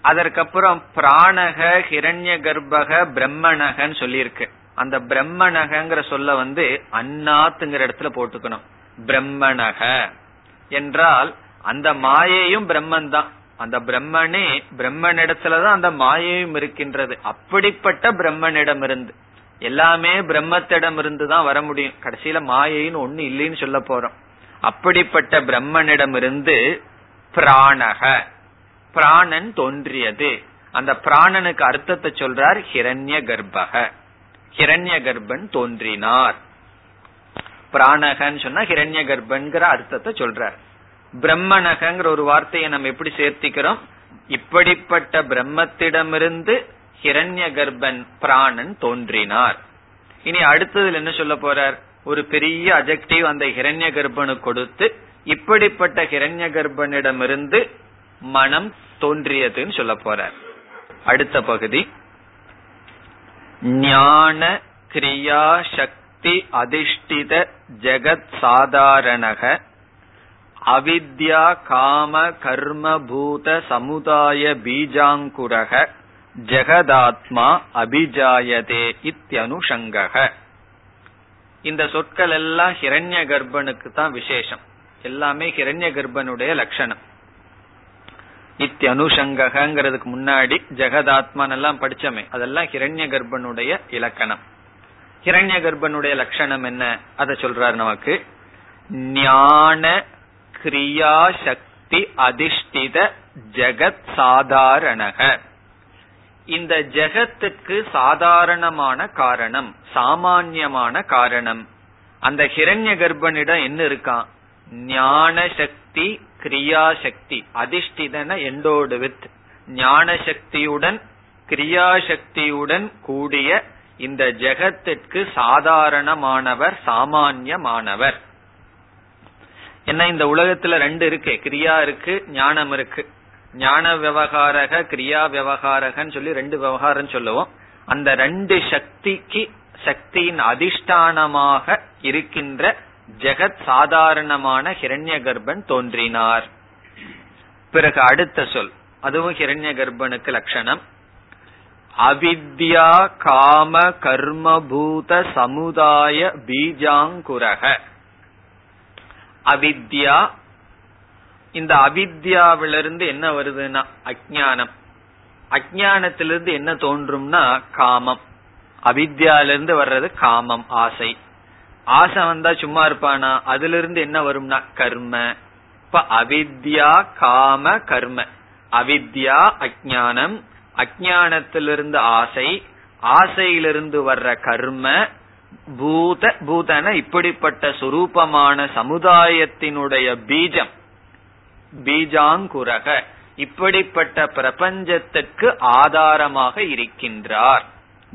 Speaker 1: அதற்கப்புறம் பிராணக ஹிரண்ய கர்ப்பக பிரம்மணகன்னு சொல்லியிருக்கு. அந்த பிரம்மணகங்கிற சொல்ல வந்து அன்னாத்துங்கிற இடத்துல போட்டுக்கணும். பிரம்மணக. என்றால் அந்த மாயையும் பிரம்மன் தான் அந்த பிரம்மனே பிரம்மனிடத்துலதான் அந்த மாயையும் இருக்கின்றது. அப்படிப்பட்ட பிரம்மனிடம் இருந்து எல்லாமே பிரம்மத்திடம் இருந்து தான் வர முடியும். கடைசியில மாயைன்னு ஒண்ணு இல்லைன்னு சொல்ல போறோம். அப்படிப்பட்ட பிரம்மனிடம் இருந்து பிராணக. பிராணன் தோன்றியது. அந்த பிராணனுக்கு அர்த்தத்தை சொல்றார் ஹிரண்ய கர்ப்பக. ஹிரண்ய கர்ப்பன் தோன்றினார். பிராணகன்னு சொன்னா ஹிரண்ய கர்ப்பன்கிற அர்த்தத்தை சொல்றார். பிரம்மணகங்கிற ஒரு வார்த்தையை நம்ம எப்படி சேர்த்திக்கிறோம்? இப்படிப்பட்ட பிரம்மத்திடமிருந்து ஹிரண்ய கர்ப்பன் பிராணன் தோன்றினார். இனி அடுத்ததுல என்ன சொல்ல போறார்? ஒரு பெரிய அஜெக்டிவ் அந்த ஹிரண்ய கர்ப்பனுக்கு கொடுத்து இப்படிப்பட்ட ஹிரண்ய கர்ப்பனிடமிருந்து மனம் தோன்றியதுன்னு சொல்ல போறார். அடுத்த பகுதி. ஞான கிரியா சக்தி அதிஷ்டித ஜெகத் சாதாரணக அவித்யா காம கர்ம பூத சமுதாய பீஜாங்குரக ஜெகதாத்மா அபிஜாயதே இத்தியனுஷங்கக. இந்த சொற்கள் எல்லாம் ஹிரண்ய கர்ப்பனுக்கு தான் விசேஷம். எல்லாமே ஹிரண்ய கர்ப்பனுடைய லட்சணம். இத்தியனுஷங்ககிறதுக்கு முன்னாடி ஜெகதாத்மான் எல்லாம் படிச்சமே அதெல்லாம் ஹிரண்ய கர்ப்பனுடைய இலக்கணம். ஹிரண்ய கர்ப்பனுடைய லட்சணம் என்ன? அதை சொல்றாரு நமக்கு. ஞான கிரியா சக்தி அதிஷ்டித ஜெகத் சாதாரணக இந்த ஜெகத்துக்கு சாதாரணமான காரணம் சாமான்யமான காரணம். அந்த ஹிரண்ய கர்ப்பனிடம் என்ன இருக்கான் ஞான சக்தி கிரியா சக்தி அதிஷ்டிதன எண்டோடு வித். ஞான சக்தியுடன் கிரியா சக்தியுடன் கூடிய இந்த ஜெகத்திற்கு சாதாரணமானவர் சாமான்யமானவர். என்ன இந்த உலகத்துல ரெண்டு இருக்கு. கிரியா இருக்கு ஞானம் இருக்கு. ஞான விவகாரக கிரியா விவகாரகன்னு சொல்லி ரெண்டு விவகாரம் சொல்லுவோம். அந்த ரெண்டு சக்திக்கு சக்தியின் அதிஷ்டானமாக இருக்கின்ற ஜெகத் சாதாரணமான ஹிரண்ய கர்ப்பன் தோன்றினார். பிறகு அடுத்த சொல். அதுவும் ஹிரண்ய கர்ப்பனுக்கு லட்சணம். அவித்யா காம கர்மபூத சமுதாய பீஜாங்குரக. அவித்யா. இந்த அவித்யாவிலிருந்து என்ன வருதுன்னா அஜானம் அஜானத்திலிருந்து என்ன தோன்றும்னா காமம். அவித்யாலிருந்து வர்றது காமம் ஆசை. ஆசை வந்தா சும்மா இருப்பானா? அதுல இருந்து என்ன வரும்னா கர்ம. இப்ப அவித்யா காம கர்ம. அவித்யா அஜானம் அஜானத்திலிருந்து ஆசை. ஆசையிலிருந்து வர்ற கர்ம. பூத பூதன இப்படிப்பட்ட சுரூபமான சமுதாயத்தினுடைய பீஜம் பீஜாங்குரக இப்படிப்பட்ட பிரபஞ்சத்துக்கு ஆதாரமாக இருக்கின்றார்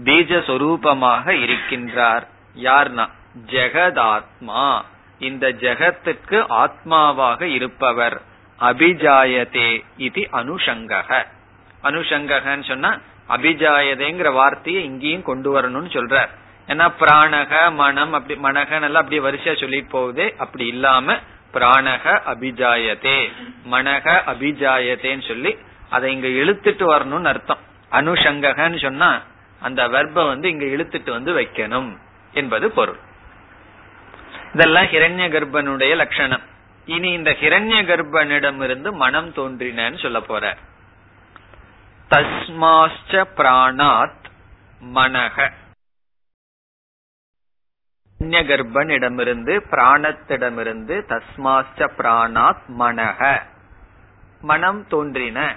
Speaker 1: பீஜ சொரூபமாக இருக்கின்றார். யார்னா? ஜெகதாத்மா. இந்த ஜெகத்துக்கு ஆத்மாவாக இருப்பவர். அபிஜாயதே இது அனுஷங்கக. அனுஷங்ககன்னு சொன்னா அபிஜாயதேங்கிற வார்த்தையை இங்கேயும் கொண்டு வரணும்னு சொல்றார். ஏன்னா பிராணக மனம் அப்படி மனகன் எல்லாம் அப்படி வரிசையா சொல்லிட்டு போகுது. அப்படி இல்லாம பிராணக அபிஜாயதே மனக அபிஜாயத்தேன்னு சொல்லி அதை இங்க இழுத்துட்டு வரணும்னு அர்த்தம். அனுஷங்ககன்னு சொன்னா அந்த வெர்ப வந்து இங்க இழுத்துட்டு வந்து வைக்கணும் என்பது பொருள். இதெல்லாம் ஹிரண்ய கர்ப்பனுடைய லட்சணம். இனி இந்த ஹிரண்ய கர்ப்பனிடமிருந்து மனம் தோன்றினு சொல்ல போற. தஸ்மாஸ்ட பிராணாத் மனக. கர்ப்பனிடமிருந்து பிராணத்திடமிருந்து தஸ்மாச்ச பிராணாத் மனக மனம் தோன்றின.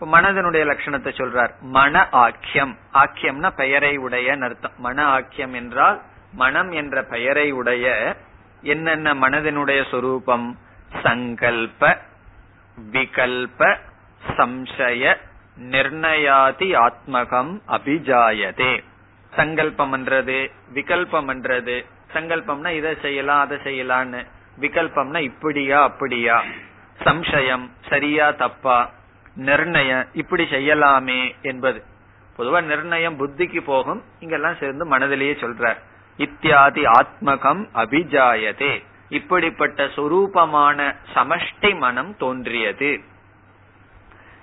Speaker 1: மனதனுடைய லட்சணத்தை சொல்றார். மன ஆக்கியம். ஆக்கியம்னா பெயரை உடைய அர்த்தம். மன ஆக்கியம் என்றால் மனம் என்ற பெயரை உடைய என்னென்ன மனதினுடைய சொரூபம்? சங்கல்ப விகல்ப சம்சய நிர்ணயாதி ஆத்மகம் அபிஜாயதே. சங்கல்பம் என்றது விகல்பம் என்றது சங்கல்பம்னா இதை செய்யலாம் அதை செய்யலாம்னு. விகல்பம்னா இப்படியா அப்படியா. சம்சயம் சரியா தப்பா. நிர்ணயம் இப்படி செய்யலாமே என்பது. பொதுவா நிர்ணயம் புத்திக்கு போகும். இங்கெல்லாம் சேர்ந்து மனதிலேயே சொல்றார். இத்தியாதி ஆத்மகம் அபிஜாயதே. இப்படிப்பட்ட சொரூபமான சமஷ்டி மனம் தோன்றியது.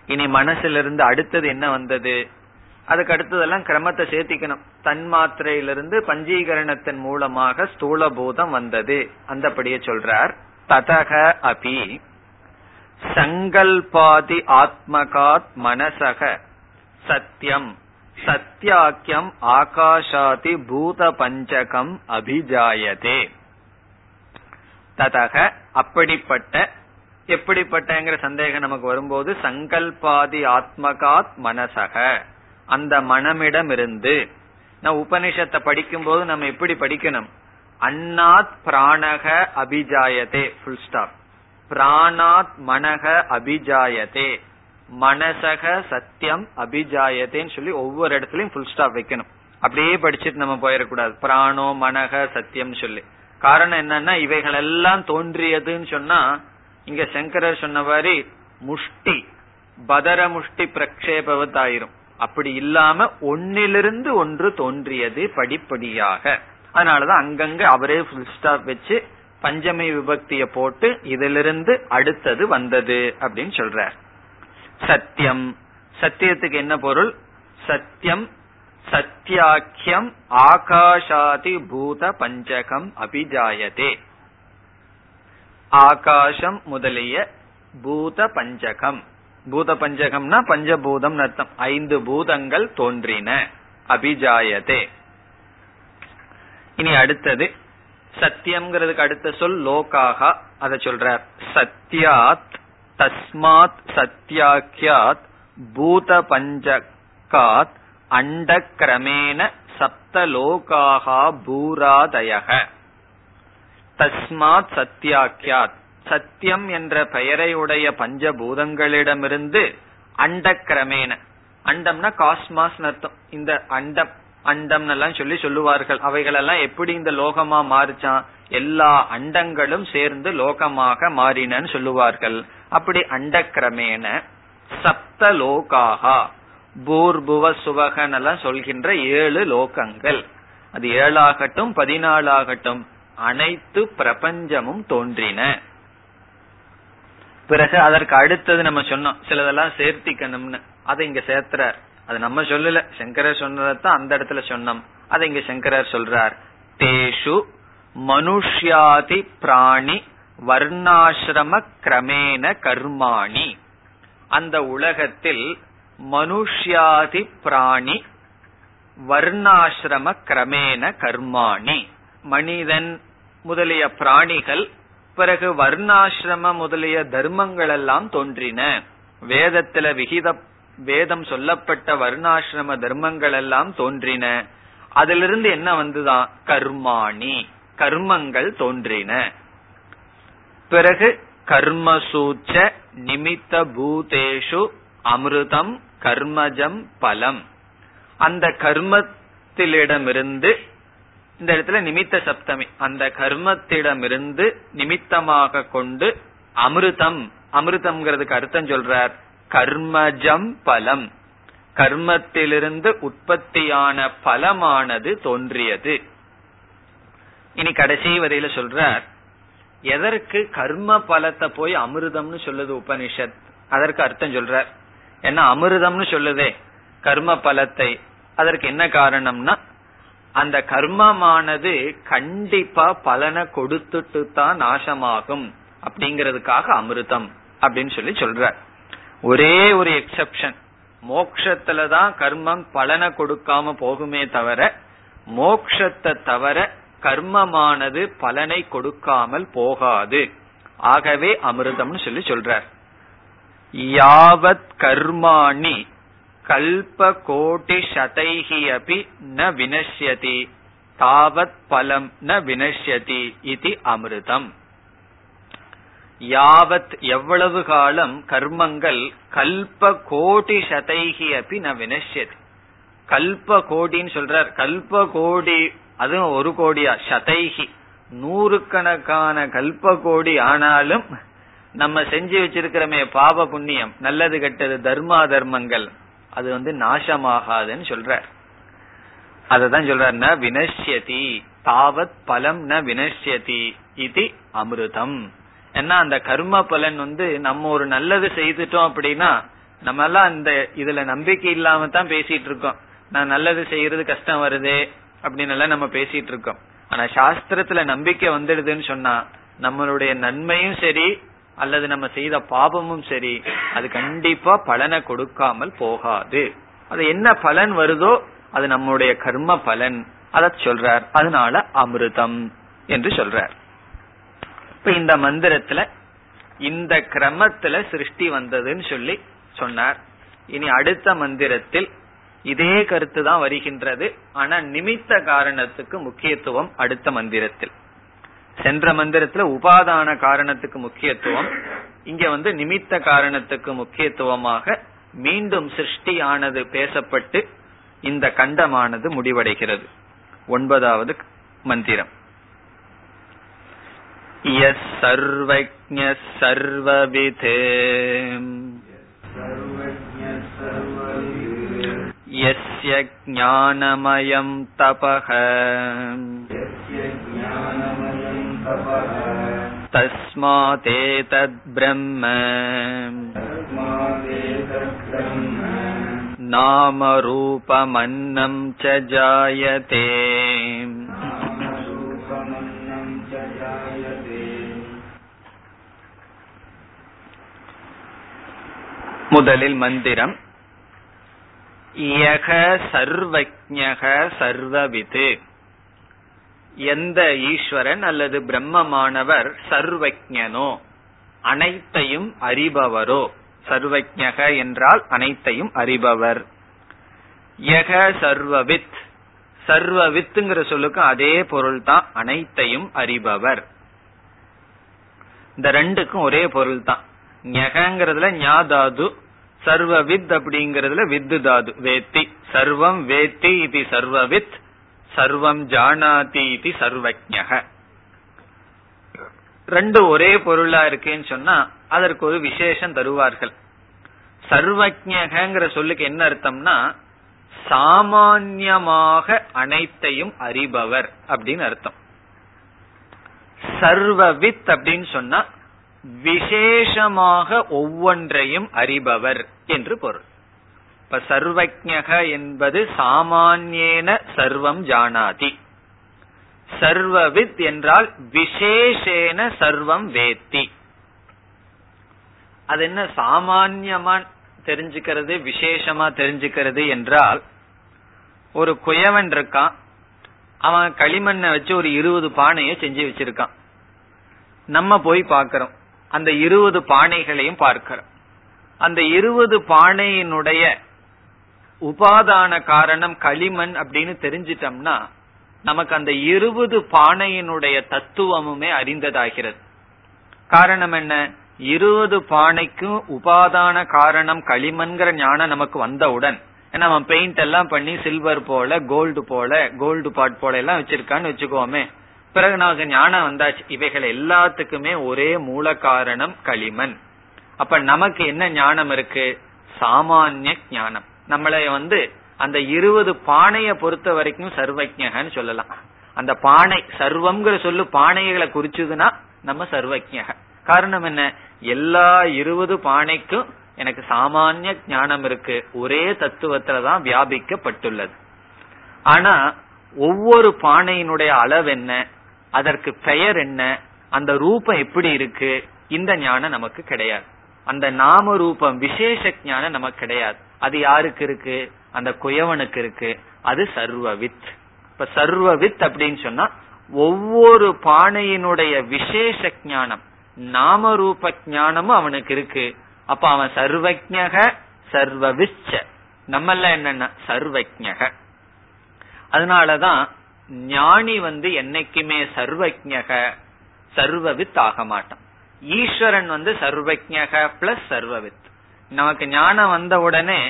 Speaker 1: இனி மனசிலிருந்து அடுத்தது என்ன வந்தது? அதுக்கு அடுத்ததெல்லாம் கிரமத்தை சேர்த்திக்கணும். தன்மாத்திரையிலிருந்து பஞ்சீகரணத்தின் மூலமாக ஸ்தூல பூதம் வந்தது. அந்தபடியே சொல்றார். ததக அபி சங்கல்பாதி ஆத்மகாத் மனசக சத்தியம் சத்தியாக்கியம் ஆகாஷாதி பூத பஞ்சகம் அபிஜாயதே. ததக அப்படிப்பட்ட எப்படிப்பட்டங்கிற சந்தேகம் நமக்கு வரும்போது சங்கல்பாதி ஆத்மகாத் மனசக அந்த மனமிடம் இருந்து நான் உபனிஷத்தை படிக்கும் போது நம்ம எப்படி படிக்கணும்? அண்ணாத் பிராணக அபிஜாயதே ஃபுல் ஸ்டாப் பிராணாத் மனக அபிஜாயதே மனசக சத்தியம் அபிஜாயத்தேன்னு சொல்லி ஒவ்வொரு இடத்துலயும் ஃபுல் ஸ்டாப் வைக்கணும். அப்படியே படிச்சுட்டு நம்ம போயிடக்கூடாது. பிராணோ மனக சத்தியம் சொல்லி. காரணம் என்னன்னா இவைகள் எல்லாம் தோன்றியதுன்னு சொன்னா இங்க சங்கரர் சொன்ன மாதிரி முஷ்டி பதர முஷ்டி பிரக்ஷேபவத் ஆயிரும் அப்படி இல்லாம ஒன்னிலிருந்து ஒன்று தோன்றியது படிப்படியாக. அதனாலதான் அங்கங்க அவரே ஃபுல் ஸ்டாப் வச்சு பஞ்சமி விபக்திய போட்டு இதிலிருந்து அடுத்தது வந்தது அப்படின்னு சொல்றார். சத்தியம். சத்தியத்துக்கு என்ன பொருள்? சத்தியம் சத்தியாக்கியம் ஆகாஷாதி பூத பஞ்சகம் அபிஜாயதே. ஆகாசம் முதலிய பூத பஞ்சகம். பூத பஞ்சகம்னா பஞ்சபூதம் அர்த்தம். ஐந்து பூதங்கள் தோன்றின. அபிஜாயதே. இனி அடுத்தது சத்தியம்ங்கிறதுக்கு அடுத்த சொல் லோகாகா. அதை சொல்றார். சத்யாத் தஸ்மாத் சத்யாக்கியாத் பூத பஞ்சகாத் அண்ட கிரமேண சப்த லோகாகா பூராதயக. தஸ்மாத் சத்யாக்கியாத் சத்தியம் என்ற பெயரையுடைய பஞ்சபூதங்களிடமிருந்து அண்டக்கிரமேன. அண்டம்னா காஸ்மாஸ் அர்த்தம். இந்த அண்டம் அண்டம் எல்லாம் சொல்லி சொல்லுவார்கள். அவைகளெல்லாம் எப்படி இந்த லோகமா மாறிச்சான்? எல்லா அண்டங்களும் சேர்ந்து லோகமாக மாறினன்னு சொல்லுவார்கள். அப்படி அண்டக்கிரமேன சப்த லோகாகா பூர்புவ சுவகன் எல்லாம் சொல்கின்ற ஏழு லோகங்கள். அது ஏழாகட்டும் பதினாலாகட்டும் அனைத்து பிரபஞ்சமும் தோன்றின. பிறகு அதற்கு அடுத்தது நம்ம சொன்னோம். சிலதெல்லாம் சேர்த்திக்கணும்னு. அதை இங்க சேர்த்துறார். அது நம்ம சொல்லல. சங்கரர் சொன்னதான் அந்த இடத்துல சொன்னோம். அதை இங்க சங்கரர் சொல்றார். தேஷு மனுஷ்யாதி பிராணி வர்ணாசிரம கிரமேன கர்மாணி. அந்த உலகத்தில் மனுஷ்யாதி பிராணி வர்ணாசிரம கிரமேன கர்மாணி. மனிதன் முதலிய பிராணிகள் பிறகு வர்ணாசிரம முதலிய தர்மங்கள் எல்லாம் தோன்றின. வேதத்துல விகித வேதம் சொல்லப்பட்ட வர்ணாசிரம தர்மங்கள் எல்லாம் தோன்றின. அதிலிருந்து என்ன வந்துதான் கர்மாணி கர்மங்கள் தோன்றின. பிறகு கர்மசூச்ச நிமித்த பூதேஷு அமிர்தம் கர்மஜம் பலம். அந்த கர்மத்திலிடமிருந்து இந்த இடத்துல நிமித்த சப்தமி. அந்த கர்மத்திடமிருந்து நிமித்தமாக கொண்டு அமிர்தம். அமிர்தம்ங்கிறதுக்கு அர்த்தம் சொல்றார். கர்மஜம் பலம். கர்மத்திலிருந்து உற்பத்தியான பலமானது தோன்றியது. இனி கடைசி வரையில சொல்றார். எதற்கு கர்ம பலத்தை போய் அமிர்தம்னு சொல்லுது உபனிஷத்? அதற்கு அர்த்தம் சொல்றார். ஏன்னா அமிர்தம்னு சொல்லுதே. கர்ம பலத்தை. அதற்கு என்ன காரணம்னா அந்த கர்மமானது கண்டிப்பா பலனை கொடுத்துட்டு தான் நாசமாகும் அப்படிங்கறதுக்காக அமிர்தம் அப்படின்னு சொல்லி சொல்ற. ஒரே ஒரு எக்ஸப்ஷன் மோக்ஷத்துலதான் கர்மம் பலனை கொடுக்காம போகுமே தவிர மோக்ஷத்தை தவிர கர்மமானது பலனை கொடுக்காமல் போகாது. ஆகவே அமிர்தம்னு சொல்லி சொல்றார் யாவத் கர்மாணி கல்ப கோட்டி சதைகி அபி ந வினஷ்யதி தாவத் பலம் ந வினஷ்யதி இது அமிர்தம். யாவத் எவ்வளவு காலம் கர்மங்கள் கல்ப கோடி சதைகி அப்படி ந வினஷ்யதி. கல்ப கோடின்னு சொல்றார். கல்ப கோடி அதுவும் ஒரு கோடியா சதைகி நூறுக்கணக்கான கல்ப கோடி ஆனாலும் நம்ம செஞ்சு வச்சிருக்கிறோமே பாவ புண்ணியம். நல்லது கெட்டது தர்மா தர்மங்கள் அது வந்து நாசமாகாதுன்னு சொல்றார். அததான் சொல்றார் ந வினஷ்யதி தாவத் பலம் ந வினஷ்யதி இது அமிர்தம். ஏன்னா அந்த கர்ம பலன் வந்து நம்ம ஒரு நல்லது செய்துட்டோம் அப்படின்னா நம்ம எல்லாம் அந்த இதுல நம்பிக்கை இல்லாம தான் பேசிட்டு இருக்கோம். நான் நல்லது செய்யறது கஷ்டம் வருதே அப்படின்னு எல்லாம் நம்ம பேசிட்டு இருக்கோம். ஆனா சாஸ்திரத்துல நம்பிக்கை வந்துடுதுன்னு சொன்னா நம்மளுடைய நன்மையும் சரி அல்லது நம்ம செய்த பாபமும் சரி அது கண்டிப்பா பலனை கொடுக்காமல் போகாது. அது என்ன பலன் வருதோ அது நம்முடைய கர்ம பலன். அத சொல்றார். அதனால அமிர்தம் என்று சொல்றார். இப்ப இந்த மந்திரத்துல இந்த கிரமத்துல சிருஷ்டி வந்ததுன்னு சொல்லி சொன்னார். இனி அடுத்த மந்திரத்தில் இதே கருத்து தான் வருகின்றது. ஆனா நிமித்த காரணத்துக்கு முக்கியத்துவம் அடுத்த மந்திரத்தில். சென்ற மந்திரத்துல உபாதான காரணத்துக்கு முக்கியத்துவம் இங்க வந்து நிமித்த காரணத்துக்கு முக்கியத்துவமாக மீண்டும் சிருஷ்டியானது பேசப்பட்டு இந்த கண்டமானது முடிவடைகிறது ஒன்பதாவது மந்திரம் எஸ் சர்வஜ சர்வவிதே यस्य ज्ञानमयं तपः तस्मादेतद्ब्रह्म नामरूपमन्नं च जायते முதலில் மந்திரம் யக சர்வஜக சர்வவிது எந்த ஈஸ்வரன் அல்லது பிரம்மமானவர் சர்வஜனோ அனைத்தையும் அறிபவரோ? சர்வஜக என்றால் அனைத்தையும் அறிபவர். யக சர்வவித். சர்வவித்துங்கிற சொல்லுக்கு அதே பொருள் தான் அனைத்தையும் அறிபவர். இந்த ரெண்டுக்கும் ஒரே பொருள் தான் ஞகங்கிறதுல ஞாதாது சர்வவித் அப்படிங்கறதுல வித்து தாது வேத்தி. சர்வம் வேத்தி இது சர்வவித். சர்வம் ஜானாதி இது சர்வஜக ரெண்டு ஒரே பொருளா இருக்குன்னு சொன்னா அதற்கு ஒரு விசேஷம் தருவார்கள். சர்வஜகங்கிற சொல்லுக்கு என்ன அர்த்தம்னா சாமான்யமாக அனைத்தையும் அறிபவர் அப்படின்னு அர்த்தம். சர்வவித் அப்படின்னு சொன்னா விசேஷமாக ஒவ்வொன்றையும் அறிபவர் என்று பொருள். இப்ப சர்வஜக என்பது சாமானியேன சர்வம் ஜானாதி. சர்வவித் என்றால் விசேஷேன சர்வம் வேத்தி. அது என்ன சாமான்யமா தெரிஞ்சுக்கிறது விசேஷமா தெரிஞ்சுக்கிறது என்றால் ஒரு குயவன் இருக்கான் அவன் களிமண்ணை வச்சு ஒரு இருபது பானையை செஞ்சு வச்சிருக்கான். நம்ம போய் பார்க்கிறோம். அந்த இருபது பானைகளையும் பார்க்கிறோம். அந்த இருபது பானையினுடைய உபாதான காரணம் களிமண் அப்படின்னு தெரிஞ்சிட்டோம்னா நமக்கு அந்த இருபது பானையினுடைய தத்துவமுமே அறிந்ததாகிறது. காரணம் என்ன? இருபது பானைக்கும் உபாதான காரணம் களிமண்கிற ஞானம் நமக்கு வந்தவுடன் ஏன்னா அவன் பெயிண்ட் எல்லாம் பண்ணி சில்வர் போல கோல்டு போல கோல்டு பாட் போல எல்லாம் வச்சிருக்கான்னு வச்சுக்கோமே. பிறகு நமக்கு ஞானம் வந்தாச்சு. இவைகள் எல்லாத்துக்குமே ஒரே மூல காரணம் களிமண். அப்ப நமக்கு என்ன ஞானம் இருக்கு? சாமானிய ஞானம். நம்மளை வந்து அந்த இருபது பானைய பொறுத்த வரைக்கும் சர்வஜகன்னு சொல்லலாம். அந்த பானை சர்வம்ங்கிற சொல்லு பானைகளை குறிச்சதுன்னா நம்ம சர்வஜக காரணம் என்ன? எல்லா இருபது பானைக்கும் எனக்கு சாமானிய ஞானம் இருக்கு. ஒரே தத்துவத்துலதான் வியாபிக்கப்பட்டுள்ளது. ஆனா ஒவ்வொரு பானையினுடைய அளவு என்ன? அதற்கு பெயர் என்ன? அந்த ரூபம் எப்படி இருக்கு? இந்த ஞானம் நமக்கு கிடையாது. அந்த நாம ரூபம் விசேஷ ஞானம் நமக்கு கிடையாது. அது யாருக்கு இருக்கு? அந்த குயவனுக்கு இருக்கு. அது சர்வவித். இப்ப சர்வவித் அப்படின்னு சொன்னா ஒவ்வொரு பானையினுடைய விசேஷ ஞானம் நாம ரூப ஞானமும் அவனுக்கு இருக்கு. அப்ப அவன் சர்வஜக சர்வவிச்ச. நம்மள என்னன்னா சர்வஜக அதனாலதான் ஞானி வந்து என்னைக்குமே சர்வஜக சர்வவித் ஆக மாட்டான். ஈஸ்வரன் வந்து சர்வஜக பிளஸ் சர்வவித். நமக்கு ஞானம் வந்த உடனே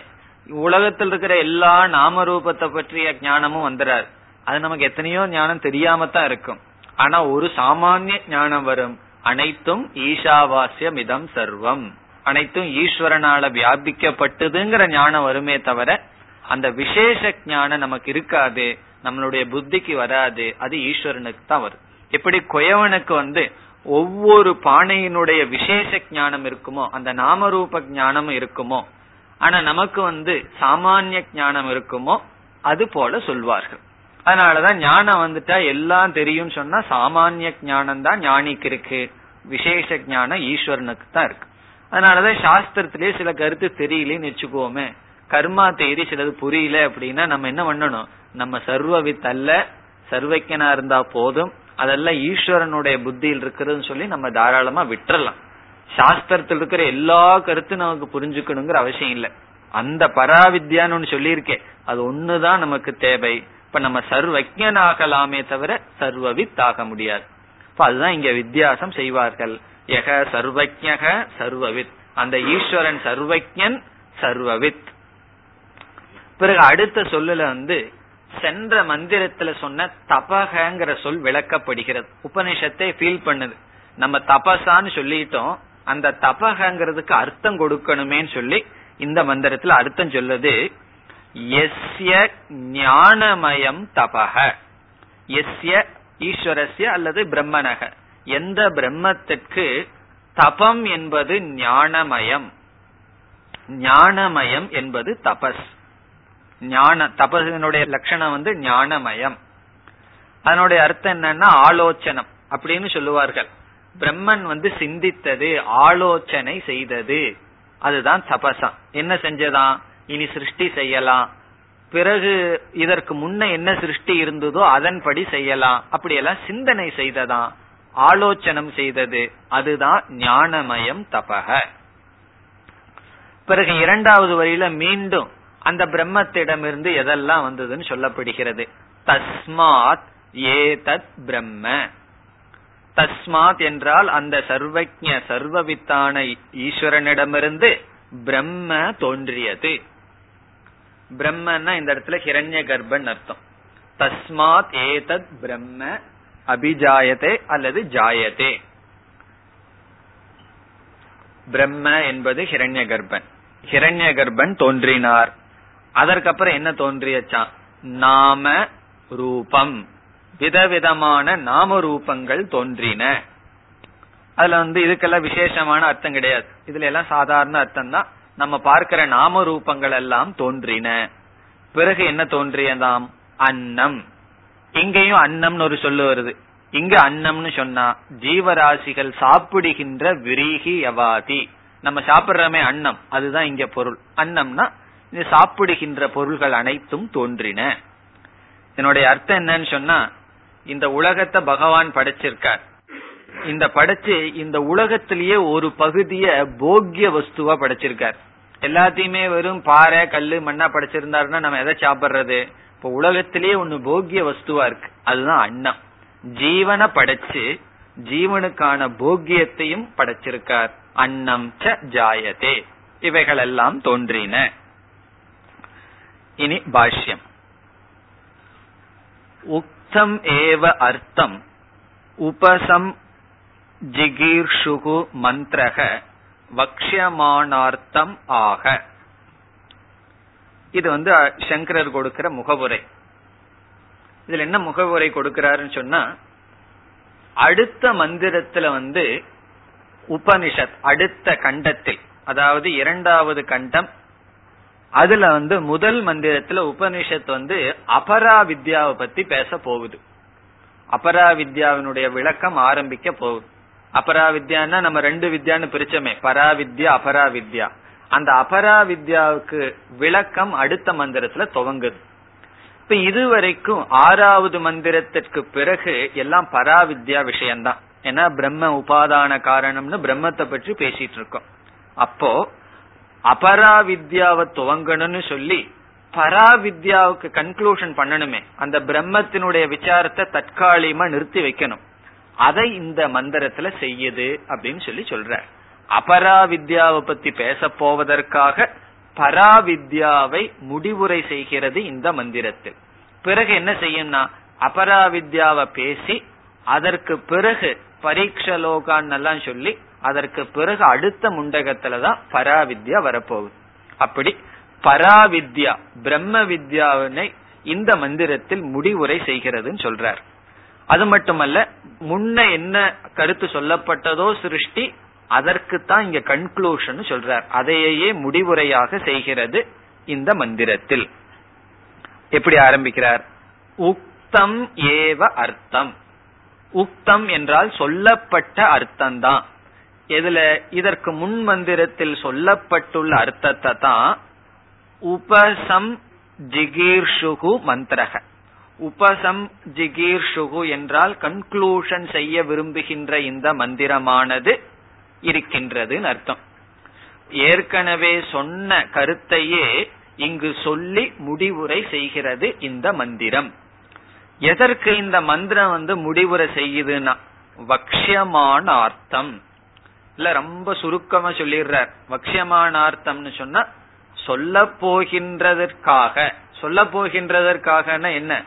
Speaker 1: உலகத்தில் இருக்கிற எல்லா நாம ரூபத்தை பற்றிய ஞானமும் வந்துடாது அது நமக்கு எத்தனையோ ஞானம் தெரியாம தான் இருக்கும். ஆனா ஒரு சாமானிய ஞானம் வரும். அனைத்தும் ஈஷாவாசியம் இதம் சர்வம். அனைத்தும் ஈஸ்வரனால வியாபிக்கப்பட்டதுங்கிற ஞானம் வருமே தவிர அந்த விசேஷ ஞானம் நமக்கு இருக்காது. நம்மளுடைய புத்திக்கு வராது. அது ஈஸ்வரனுக்கு தான் வரும். எப்படி குயவனுக்கு வந்து ஒவ்வொரு பானையினுடைய விசேஷ ஞானம் இருக்குமோ அந்த நாமரூப ஞானம் இருக்குமோ ஆனா நமக்கு வந்து சாமானிய ஞானம் இருக்குமோ அது போல சொல்வார்கள். அதனாலதான் ஞானம் வந்துட்டா எல்லாம் தெரியும் சொன்னா சாமானிய ஞானம் தான் ஞானிக்கு இருக்கு. விசேஷ ஞானம் ஈஸ்வரனுக்கு தான் இருக்கு. அதனாலதான் சாஸ்திரத்திலேயே சில கருத்து தெரியலன்னு வச்சுக்கோமே. கர்மா தேதி சிலது புரியல அப்படின்னா நம்ம என்ன பண்ணணும்? நம்ம சர்வவித் அல்ல சர்வஜனா இருந்தா போதும் அதெல்லாம் ஈஸ்வரனுடைய புத்தியில் இருக்கிறதுன்னு சொல்லி நம்ம தாராளமா விட்டுறலாம். சாஸ்திரத்தில் இருக்கிற எல்லா கருத்தும் நமக்கு புரிஞ்சுக்கணுங்கிற அவசியம் இல்ல. அந்த பராவித்யான்னு ஒண்ணு சொல்லியிருக்கேன் அது ஒண்ணுதான் நமக்கு தேவை. இப்ப நம்ம சர்வஜனாகலாமே தவிர சர்வவித் ஆக முடியாது. இப்ப அதுதான் இங்க வித்தியாசம் செய்வார்கள். எக சர்வஜக சர்வவித். அந்த ஈஸ்வரன் சர்வஜன் சர்வவித். பிறகு அடுத்த சொல்லுல வந்து சென்ற மந்திரத்துல சொன்ன தபகங்கிற சொல் விளக்கப்படுகிறது. உபனிஷத்தை ஃபீல் பண்ணுது. நம்ம தபசான்னு சொல்லிட்டோம். அந்த தபகங்கிறதுக்கு அர்த்தம் கொடுக்கணுமேன்னு சொல்லி இந்த மந்திரத்துல அர்த்தம் சொல்லுது. எஸ்ய ஞானமயம் தபக. எஸ்ய ஈஸ்வரஸ்ய அல்லது பிரம்மனக. எந்த பிரம்மத்திற்கு தபம் என்பது ஞானமயம். ஞானமயம் என்பது தபஸ். ஞான தபசினுடைய லட்சணம் வந்து ஞானமயம். அதனுடைய அர்த்தம் என்னன்னா ஆலோச்சனம் அப்படின்னு சொல்லுவார்கள். பிரம்மன் வந்து சிந்தித்தது ஆலோசனை செய்தது. அதுதான் தபசம் என்ன செஞ்சதான்? இனி சிருஷ்டி செய்யலாம். பிறகு இதற்கு முன்ன என்ன சிருஷ்டி இருந்ததோ அதன்படி செய்யலாம். அப்படியெல்லாம் சிந்தனை செய்ததான் ஆலோசனம் செய்தது. அதுதான் ஞானமயம் தபக பிறகு இரண்டாவது வரியில மீண்டும் அந்த பிரம்மத்திடமிருந்து எதெல்லாம் வந்ததுன்னு சொல்லப்படுகிறது. தஸ்மாத் ஏதத் பிரம்ம. தஸ்மாத் என்றால் அந்த சர்வஜ சர்வவித்தான ஈஸ்வரனிடமிருந்து பிரம்ம தோன்றியது. பிரம்மன்னா இந்த இடத்துல ஹிரண்ய கர்ப்பன் அர்த்தம். தஸ்மாத் ஏதத் பிரம்ம அபிஜாயதே அல்லது ஜாயதே. பிரம்ம என்பது ஹிரண்ய கர்ப்பன். ஹிரண்ய கர்ப்பன் தோன்றினார். அதற்கப்புறம் என்ன தோன்றியச்சான் நாம ரூபம். விதவிதமான நாம ரூபங்கள் தோன்றின. அதுல வந்து இதுக்கெல்லாம் விசேஷமான அர்த்தம் கிடையாது. இதுல எல்லாம் சாதாரண அர்த்தம் தான் நம்ம பார்க்கிற நாம ரூபங்கள் எல்லாம் தோன்றின. பிறகு என்ன தோன்றியதாம்? அன்னம். இங்கேயும் அன்னம்னு ஒரு சொல்லு வருது. இங்க அன்னம்னு சொன்னா ஜீவராசிகள் சாப்பிடுகின்ற விரீகி யவாதி. நம்ம சாப்பிடுறோமே அன்னம். அதுதான் இங்க பொருள். அன்னம்னா இது சாப்பிடுகின்ற பொருள்கள் அனைத்தும் தோன்றின. இதனுடைய அர்த்தம் என்னன்னு சொன்னா இந்த உலகத்தை பகவான் படைச்சிருக்கார். இந்த படைச்சு இந்த உலகத்திலேயே ஒரு பகுதிய போக்கிய வஸ்துவா படைச்சிருக்கார். எல்லாத்தையுமே வெறும் பாறை கல்லு மண்ணா படைச்சிருந்தாருன்னா நம்ம எதை சாப்பிடுறது? இப்ப உலகத்திலேயே ஒண்ணு போக்கிய வஸ்துவா இருக்கு. அதுதான் அன்னம். ஜீவனை படைச்சு ஜீவனுக்கான போக்கியத்தையும் படைச்சிருக்கார். அன்னம் ச ஜாயதே. இவைகள் எல்லாம் தோன்றின. இனி பாஷ்யம் உக்தம் ஏவ அர்த்தம் உபசம் ஜிகீர்ஷுகு மந்திரக வக்ஷமானார்த்தம் ஆக இது வந்து சங்கரர் கொடுக்கிற முகவுரை இதுல என்ன முகவுரை கொடுக்கிறாருன்னு சொன்னா அடுத்த மந்திரத்துல வந்து உபனிஷத் அடுத்த கண்டத்தில் அதாவது இரண்டாவது கண்டம் அதுல வந்து முதல் மந்திரத்துல உபனிஷத் வந்து அபரா வித்யாவை பத்தி பேச போகுது. அபரா வித்யாவினுடைய விளக்கம் ஆரம்பிக்க போகுது. அபரா வித்யான்னா நம்ம ரெண்டு வித்யான்னு பிரிச்சோமே. பரா வித்யா அபரா வித்யா அந்த அபரா வித்யாவுக்கு விளக்கம் அடுத்த மந்திரத்துல துவங்குது. இப்ப இதுவரைக்கும் ஆறாவது மந்திரத்திற்கு பிறகு எல்லாம் பராவித்யா விஷயம்தான். ஏன்னா பிரம்ம உபாதான காரணம்னு பிரம்மத்தை பற்றி பேசிட்டு இருக்கோம். அப்போ அபராவித்யாவை துவங்கணும்னு சொல்லி பராவித்யாவுக்கு கன்க்ளூஷன் பண்ணணுமே. அந்த பிரம்மத்தினுடைய விசாரத்தை தற்காலிகமா நிறுத்தி வைக்கணும். அதை இந்த மந்திரத்துல செய்யுது அப்படின்னு சொல்லி சொல்ற அபராவித்யாவை பத்தி பேச போவதற்காக பராவித்யாவை முடிவுரை செய்கிறது இந்த மந்திரத்தில். பிறகு என்ன செய்யும்னா அபராவித்யாவை பேசி அதற்கு பிறகு பரீட்சலோகான் எல்லாம் சொல்லி அதற்கு பிறகு அடுத்த முண்டகத்துலதான் பராவித்யா வரப்போகுது. அப்படி பராவித்யா பிரம்ம வித்யாவினை இந்த மந்திரத்தில் முடிவுரை செய்கிறதுன்னு சொல்றார். அது மட்டுமல்ல முன்ன என்ன கருத்து சொல்லப்பட்டதோ சிருஷ்டி அதற்குத்தான் இங்க கன்க்ளூஷன் சொல்றார். அதையே முடிவுரையாக செய்கிறது இந்த மந்திரத்தில். எப்படி ஆரம்பிக்கிறார்? உக்தம் ஏவ அர்த்தம். உக்தம் என்றால் சொல்லப்பட்ட அர்த்தம் தான் இதுல இதற்கு முன் மந்திரத்தில் சொல்லப்பட்டுள்ள அர்த்தத்தை தான் உபசம் ஜிகீர்ஷுகு மந்திரக. உபசம் ஜிகீர்ஷுகு என்றால் கன்க்ளூஷன் செய்ய விரும்புகின்ற இந்த மந்திரமானது இருக்கின்றது அர்த்தம். ஏற்கனவே சொன்ன கருத்தையே இங்கு சொல்லி முடிவுரை செய்கிறது இந்த மந்திரம். எதற்கு இந்த மந்திரம் வந்து முடிவுரை செய்யுதுன்னா வக்ஷமான அர்த்தம் இல்ல ரொம்ப சுருக்கமா சொல்லிடுறார். வக்ஷமானார்த்தம்னு சொன்னா சொல்ல போகின்றதற்காக சொல்ல போகின்றதற்காக என்ன?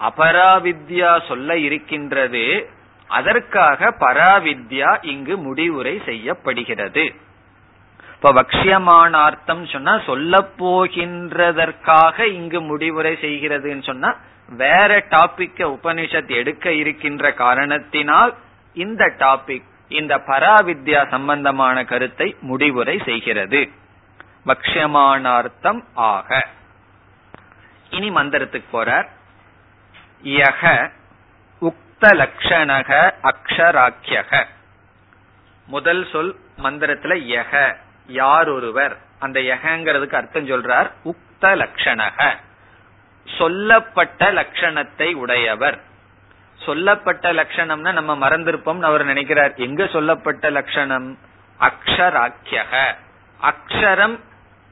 Speaker 1: அபராவித்யா சொல்ல இருக்கின்றது. அதற்காக பராவித்யா இங்கு முடிவுரை செய்யப்படுகிறது. இப்ப வக்ஷியமானார்த்தம் சொன்னா சொல்ல போகின்றதற்காக இங்கு முடிவுரை செய்கிறதுன்னு சொன்னா வேற டாபிக்க உபனிஷத் எடுக்க இருக்கின்ற காரணத்தினால் இந்த டாபிக் இந்த பராவித்யா சம்பந்தமான கருத்தை முடிவுரை செய்கிறது. பக்ஷமானார்த்தம் ஆக. இனி மந்திரத்துக்கு போறார். யக உக்த லக்ஷணக அக்ஷராக்கியக முதல் சொல் மந்திரத்துல யக யார் ஒருவர் அந்த யகங்கிறதுக்கு அர்த்தம் சொல்றார் உக்த லட்சணக சொல்லப்பட்ட லட்சணத்தை உடையவர். சொல்லப்பட்ட லட்சணம்னா நம்ம மறந்திருப்போம் அவர் நினைக்கிறார். எங்க சொல்லப்பட்ட லட்சணம்? அக்ஷராக்கியக. அக்ஷரம்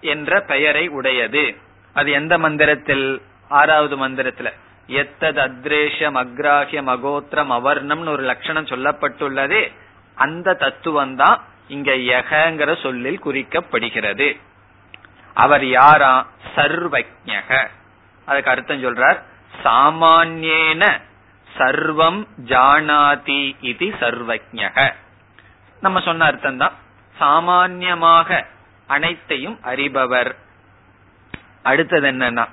Speaker 1: என்ற பெயரை உடையது. அது எந்த மந்திரத்தில்? ஆறாவது மந்திரத்துல. எத்தது அத்ரேஷம் அக்ராஹியம் அகோத்திரம் அவர்ணம்னு ஒரு லட்சணம் சொல்லப்பட்டுள்ளதே. அந்த தத்துவம் தான் இங்க யகங்கிற சொல்லில் குறிக்கப்படுகிறது. அவர் யாரா? சர்வஜக. அதுக்கு அர்த்தம் சொல்றார். சாமானியேன சர்வம் ஜானாதி இது சர்வஜக நம்ம சொன்ன அர்த்தம் தான் சாமான்யமாக அனைத்தையும் அறிபவர். அடுத்தது என்னன்னா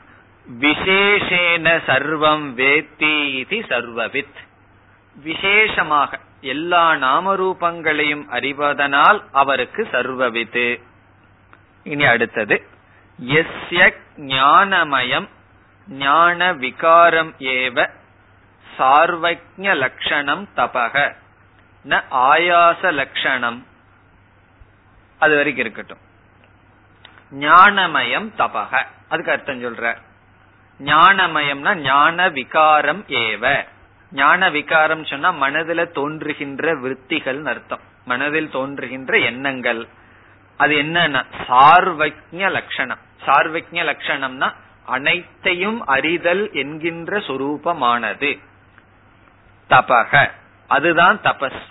Speaker 1: விசேஷேன சர்வம் வேத்தி இது சர்வவித். விசேஷமாக எல்லா நாமரூபங்களையும் அறிவதனால் அவருக்கு சர்வவித்து இனி அடுத்தது எஸ்ய ஞானமயம் ஞான விகாரம் ஏவ சார்வஜ லட்சணம் தபக. ந ஆயாச லட்சணம் அது வரைக்கும் இருக்கட்டும். ஞானமயம் தபக. அதுக்கு அர்த்தம் சொல்ற. ஞானமயம்னா ஞான விகாரம் ஏவ. ஞான விகாரம் சொன்னா மனதில தோன்றுகின்ற விற்த்திகள் அர்த்தம். மனதில் தோன்றுகின்ற எண்ணங்கள். அது என்னன்னா சார்வஜ லட்சணம் சார்வஜ லட்சணம்னா அனைத்தையும் அறிதல் என்கின்ற சொரூபமானது. தபக. அதுதான் தபஸ்.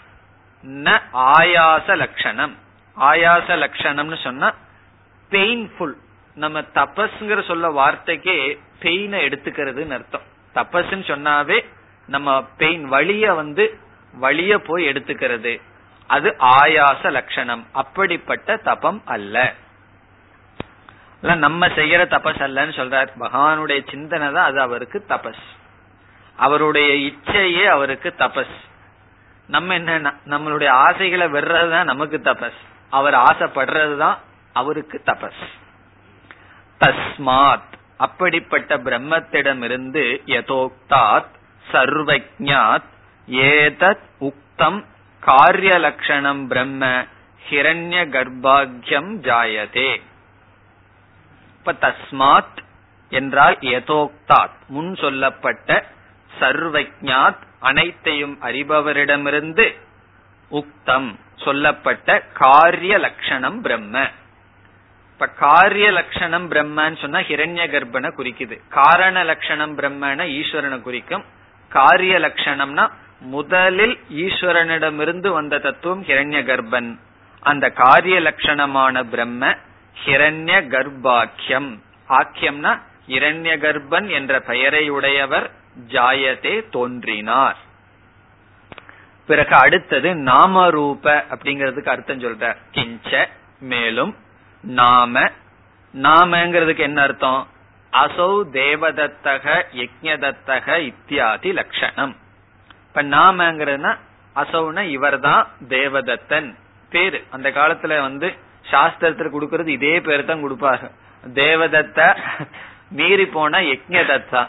Speaker 1: ந ஆயாச லட்சணம் ஆயாச லட்சணம்னு சொன்னா பெயின்ஃபுல் நம்ம தபஸ்ங்கிற சொல்ல வார்த்தைக்கே பெயினை எடுத்துக்கிறதுன்னு அர்த்தம். தபஸ்ன்னு சொன்னாவே நம்ம பெயின் வழிய வந்து வழிய போய் எடுத்துக்கிறது. அது ஆயாச லட்சணம் அப்படிப்பட்ட தபம் அல்ல. நம்ம செய்யற தபஸ் அல்லன்னு சொல்றார். பகவானுடைய சிந்தனை தான் அது அவருக்கு தபஸ். அவருடைய இச்சையே அவருக்கு தபஸ். நம்ம என்ன நம்மளுடைய ஆசைகளை வெறதுதான் நமக்கு தபஸ். அவர் ஆசைப்படுறதுதான் அவருக்கு தபஸ். தஸ்மாத் அப்படிப்பட்ட பிரம்மத்திடமிருந்து யதோக்தாத் சர்வஜாத் ஏதத் உக்தம் காரிய லட்சணம் பிரம்ம ஹிரண்ய கர்ப்பாகியம் ஜாயதே. இப்ப தஸ்மாத் என்றால் யதோக்தாத் முன் சொல்லப்பட்ட சர்வஜாத் அனைத்தையும் அறிபவரிடமிருந்து உக்தம் சொல்லப்பட்ட காரிய லட்சணம் பிரம்ம. இப்ப காரிய லட்சணம் பிரம்மன்னு சொன்னா ஹிரண்ய கர்ப்பனை குறிக்குது. காரண லட்சணம் பிரம்மன ஈஸ்வரனை குறிக்கும். காரிய லட்சணம்னா முதலில் ஈஸ்வரனிடமிருந்து வந்த தத்துவம் ஹிரண்ய கர்ப்பன். அந்த காரிய லட்சணமான பிரம்ம ஹிரண்ய கர்ப்பாக்கியம். ஆக்கியம்னா இரண்ய கர்ப்பன் என்ற பெயரை உடையவர் ஜாயதே தோன்றினார். பிறகு அடுத்தது நாமரூப அப்படிங்கிறதுக்கு அர்த்தம் சொல்ற. கிஞ்ச மேலும் நாம. நாமங்கிறதுக்கு என்ன அர்த்தம்? அசௌ தேவதத்தக யஜ்யதத்தக இத்தியாதி லட்சணம் இப்ப நாமங்கிறதுனா அசௌன இவர் தான் தேவதத்தன் பேரு. அந்த காலத்துல வந்து சாஸ்திரத்துல கொடுக்கறது இதே பேரு தான் கொடுப்பாங்க. தேவதத்த மீறி போன யஜ்யதத்தா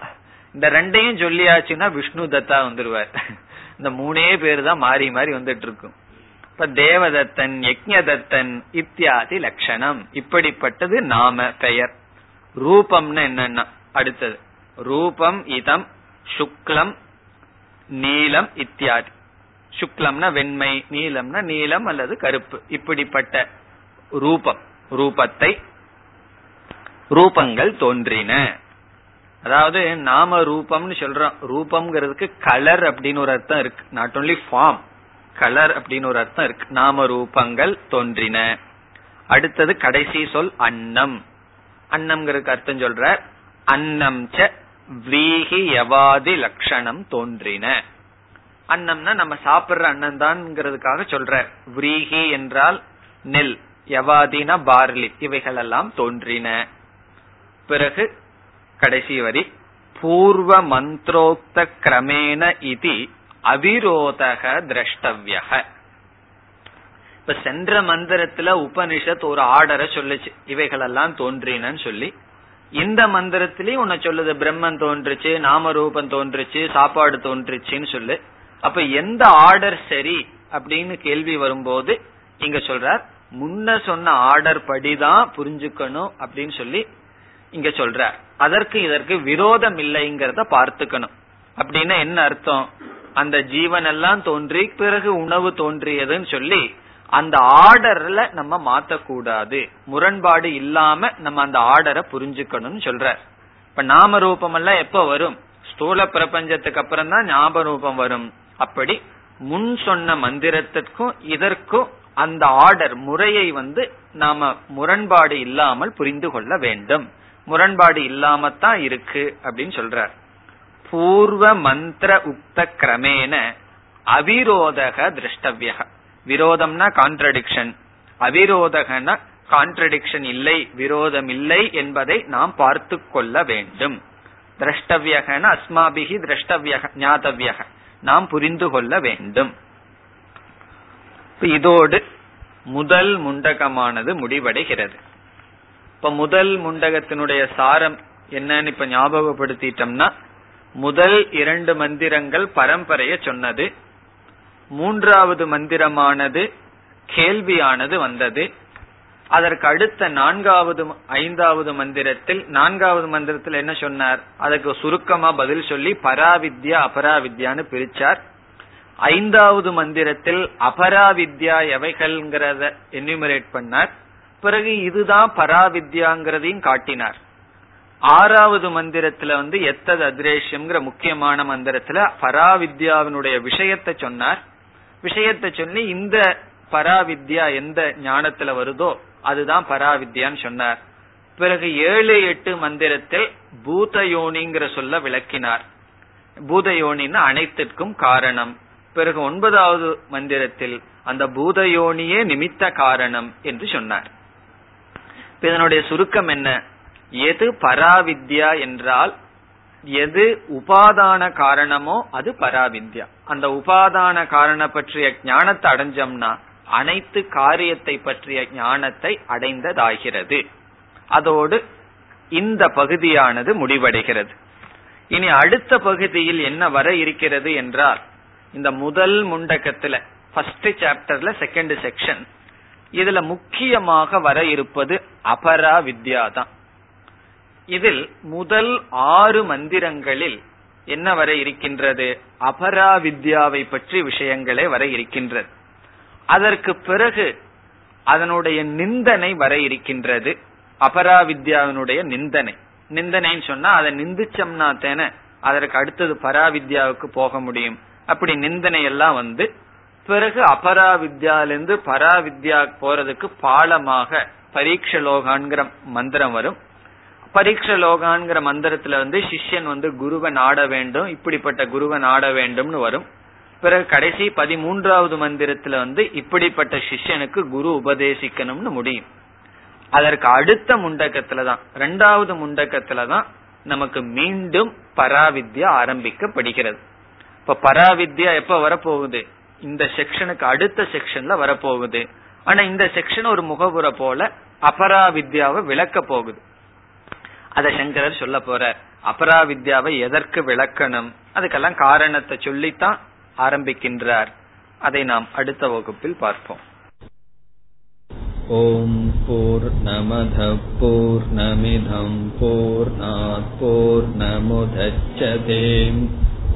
Speaker 1: இந்த ரெண்டையும் சொல்லியாச்சுன்னா விஷ்ணு தத்தா வந்துருவார். இந்த மூணே பேர் தான் மாறி மாறி வந்துட்டு இருக்கும் இப்ப தேவதத்தன் யக்ஞதத்தன் இத்தியாதி லட்சணம் இப்படிப்பட்டது நாம பெயர். ரூபம்னு என்னன்னா அடுத்தது. ரூபம் இதம் சுக்லம் நீலம் இத்தியாதி. சுக்லம்னா வெண்மை நீலம்னா நீலம் அல்லது கருப்பு. இப்படிப்பட்ட ரூபம் ரூபத்தை ரூபங்கள் தோன்றின. அதாவது நாம ரூபம்னு சொல்றோம். ரூபம்ங்கிறதுக்கு கலர் அப்படின்னு ஒரு அர்த்தம் இருக்கு. நாட் ஓன்லி ஃபார்ம் கலர் அப்படின்னு ஒரு அர்த்தம் இருக்கு. நாம ரூபங்கள் தோன்றின. அடுத்தது கடைசி சொல் அன்னம். அன்னம்ங்கிறதுக்கு அர்த்தம் சொல்ற அன்னம் ச வீகி யவாதி லட்சணம் தோன்றின. அன்னம்னா நம்ம சாப்பிடுற அன்னம் தான்ங்கிறதுக்காக சொல்ற விரீகி என்றால் நெல் எவாதினா பார்லி இவைகள் எல்லாம் தோன்றின. பிறகு கடைசி வரி. பூர்வ மந்திரோக்த கிரமேண இது அவிரோதக திரஷ்டவிய இப்ப சென்ற மந்திரத்துல உபனிஷத் ஒரு ஆர்டரை சொல்லுச்சு. இவைகளெல்லாம் தோன்றினன்னு சொல்லி. இந்த மந்திரத்திலயும் உன்னை சொல்லுது பிரம்மன் தோன்றுச்சு நாம ரூபம் தோன்றுச்சு சாப்பாடு தோன்றுச்சுன்னு சொல்லு. அப்ப எந்த ஆர்டர் சரி அப்படின்னு கேள்வி வரும்போது இங்க சொல்றார் முன்ன சொன்ன ஆர்டர் படிதான் புரிஞ்சுக்கணும் அப்படின்னு சொல்லி இங்க சொல்ற. அதற்கு இதற்கு விரோதம் இல்லைங்கிறத பார்த்துக்கணும். அப்படின்னா என்ன அர்த்தம்? அந்த ஜீவன் எல்லாம் தோன்றி பிறகு உணவு தோன்றியதுன்னு சொல்லி அந்த ஆர்டர்ல நம்ம மாத்தக்கூடாது. முரண்பாடு இல்லாம நம்ம அந்த ஆர்டரை புரிஞ்சுக்கணும்னு சொல்ற. இப்ப நாம ரூபம் எல்லாம் எப்ப வரும்? ஸ்தூல பிரபஞ்சத்துக்கு அப்புறம் தான் ஞாபக ரூபம் வரும். அப்படி முன் சொன்ன மந்திரத்திற்கும் இதற்கும் அந்த ஆர்டர் முறையை வந்து நாம முரண்பாடு இல்லாமல் புரிந்து கொள்ள வேண்டும். முரண்பாடு இல்லாமத்தான் இருக்கு அப்படின்னு சொல்றார். பூர்வ மந்திர உக்த கிரமேன அவிரோதக திருஷ்டவியக. விரோதம்னா கான்ட்ரடிக்ஷன் அவிரோதகன கான்ட்ரடிக்ஷன் இல்லை விரோதம் இல்லை என்பதை நாம் பார்த்து கொள்ள வேண்டும். திரஷ்டவியகன அஸ்மாபிகி திரஷ்டவியக ஞாதவியக. நாம் புரிந்து கொள்ள வேண்டும். இதோடு முதல் முண்டகமானது முடிவடைகிறது. இப்ப முதல் முண்டகத்தினுடைய சாரம் என்னன்னு இப்ப ஞாபகப்படுத்திட்டோம்னா முதல் இரண்டு மந்திரங்கள் பரம்பரைய சொன்னது மூன்றாவது மந்திரமானது கேள்வியானது வந்தது அதற்கு அடுத்த நான்காவது ஐந்தாவது மந்திரத்தில் நான்காவது மந்திரத்தில் என்ன சொன்னார்? அதுக்கு சுருக்கமா பதில் சொல்லி பராவித்யா அபராவித்யான்னு பிரிச்சார். ஐந்தாவது மந்திரத்தில் அபராவித்யா எவைகள்ங்கிறத என்யூமரேட் பண்ணார் பிறகு இதுதான் பராவித்யாங்கிறதையும் காட்டினார். ஆறாவது மந்திரத்துல வந்து எத்தது அதிரேஷம்ங்கிற முக்கியமான மந்திரத்துல பராவித்யாவினுடைய விஷயத்தை சொன்னார். விஷயத்தை சொல்லி இந்த பராவித்யா எந்த ஞானத்துல வருதோ அதுதான் பராவித்யான்னு சொன்னார். பிறகு ஏழு எட்டு மந்திரத்தில் பூதயோனிங்கிற சொல்ல விளக்கினார். பூதயோனின்னு அனைத்திற்கும் காரணம். பிறகு ஒன்பதாவது மந்திரத்தில் அந்த பூதயோனியே நிமித்த காரணம் என்று சொன்னார். இதனுடைய சுருக்கம் என்ன? எது பராவித்யா என்றால் எது உபாதான காரணமோ அது பராவித்யா. அந்த உபாதான காரண பற்றிய ஞானத்தை அடைஞ்சோம்னா அனைத்து காரியத்தை பற்றிய ஞானத்தை அடைந்ததாகிறது. அதோடு இந்த பகுதியானது முடிவடைகிறது. இனி அடுத்த பகுதியில் என்ன வர இருக்கிறது என்றால் இந்த முதல் முண்டக்கத்துல ஃபர்ஸ்ட் சாப்டர்ல செகண்ட் செக்ஷன் இதுல முக்கியமாக வர இருப்பது அபரா வித்யா தான் இதில் முதல் ஆறு மந்திரங்களில் என்ன வர இருக்கின்றது? அபரா வித்யாவை பற்றி விஷயங்களே வர இருக்கின்றது. அதற்கு பிறகு அதனுடைய நிந்தனை வர இருக்கின்றது. அபராவித்யாவினுடைய நிந்தனை. நிந்தனைன்னு சொன்னா அதை நிந்திச்சம்னா தானே அதற்கு அடுத்தது பராவித்யாவுக்கு போக முடியும். அப்படி நிந்தனை எல்லாம் வந்து பிறகு அபராவித்யாலிருந்து பராவித்யா போறதுக்கு பாலமாக பரீட்ச லோகான்கிற மந்திரம் வரும். பரீட்ச லோகான்கிற மந்திரத்துல வந்து சிஷ்யன் வந்து குருவை நாட வேண்டும் இப்படிப்பட்ட குருவை நாட வேண்டும்னு வரும். பிறகு கடைசி பதிமூன்றாவது மந்திரத்துல வந்து இப்படிப்பட்ட சிஷ்யனுக்கு குரு உபதேசிக்கணும்னு முடியும். அதற்கு அடுத்த முண்டக்கத்துலதான் ரெண்டாவது முண்டக்கத்துலதான் நமக்கு மீண்டும் பராவித்யா ஆரம்பிக்கப்படுகிறது. இப்ப பராவித்யா எப்ப வரப்போகுது? இந்த செக்ஷனுக்கு அடுத்த செக்ஷன்ல வரப்போகுது. ஆனா இந்த செக்ஷன் ஒரு முகபுற போல அபராவித்யாவை விளக்க போகுது. அத சங்கரர் சொல்ல போற அபராவித்யாவை எதற்கு விளக்கணும்? அதுக்கெல்லாம் காரணத்தை சொல்லித்தான் ஆரம்பிக்கின்றார். அதை நாம் அடுத்த வகுப்பில் பார்ப்போம்.
Speaker 2: ஓம் போர் நமத போர்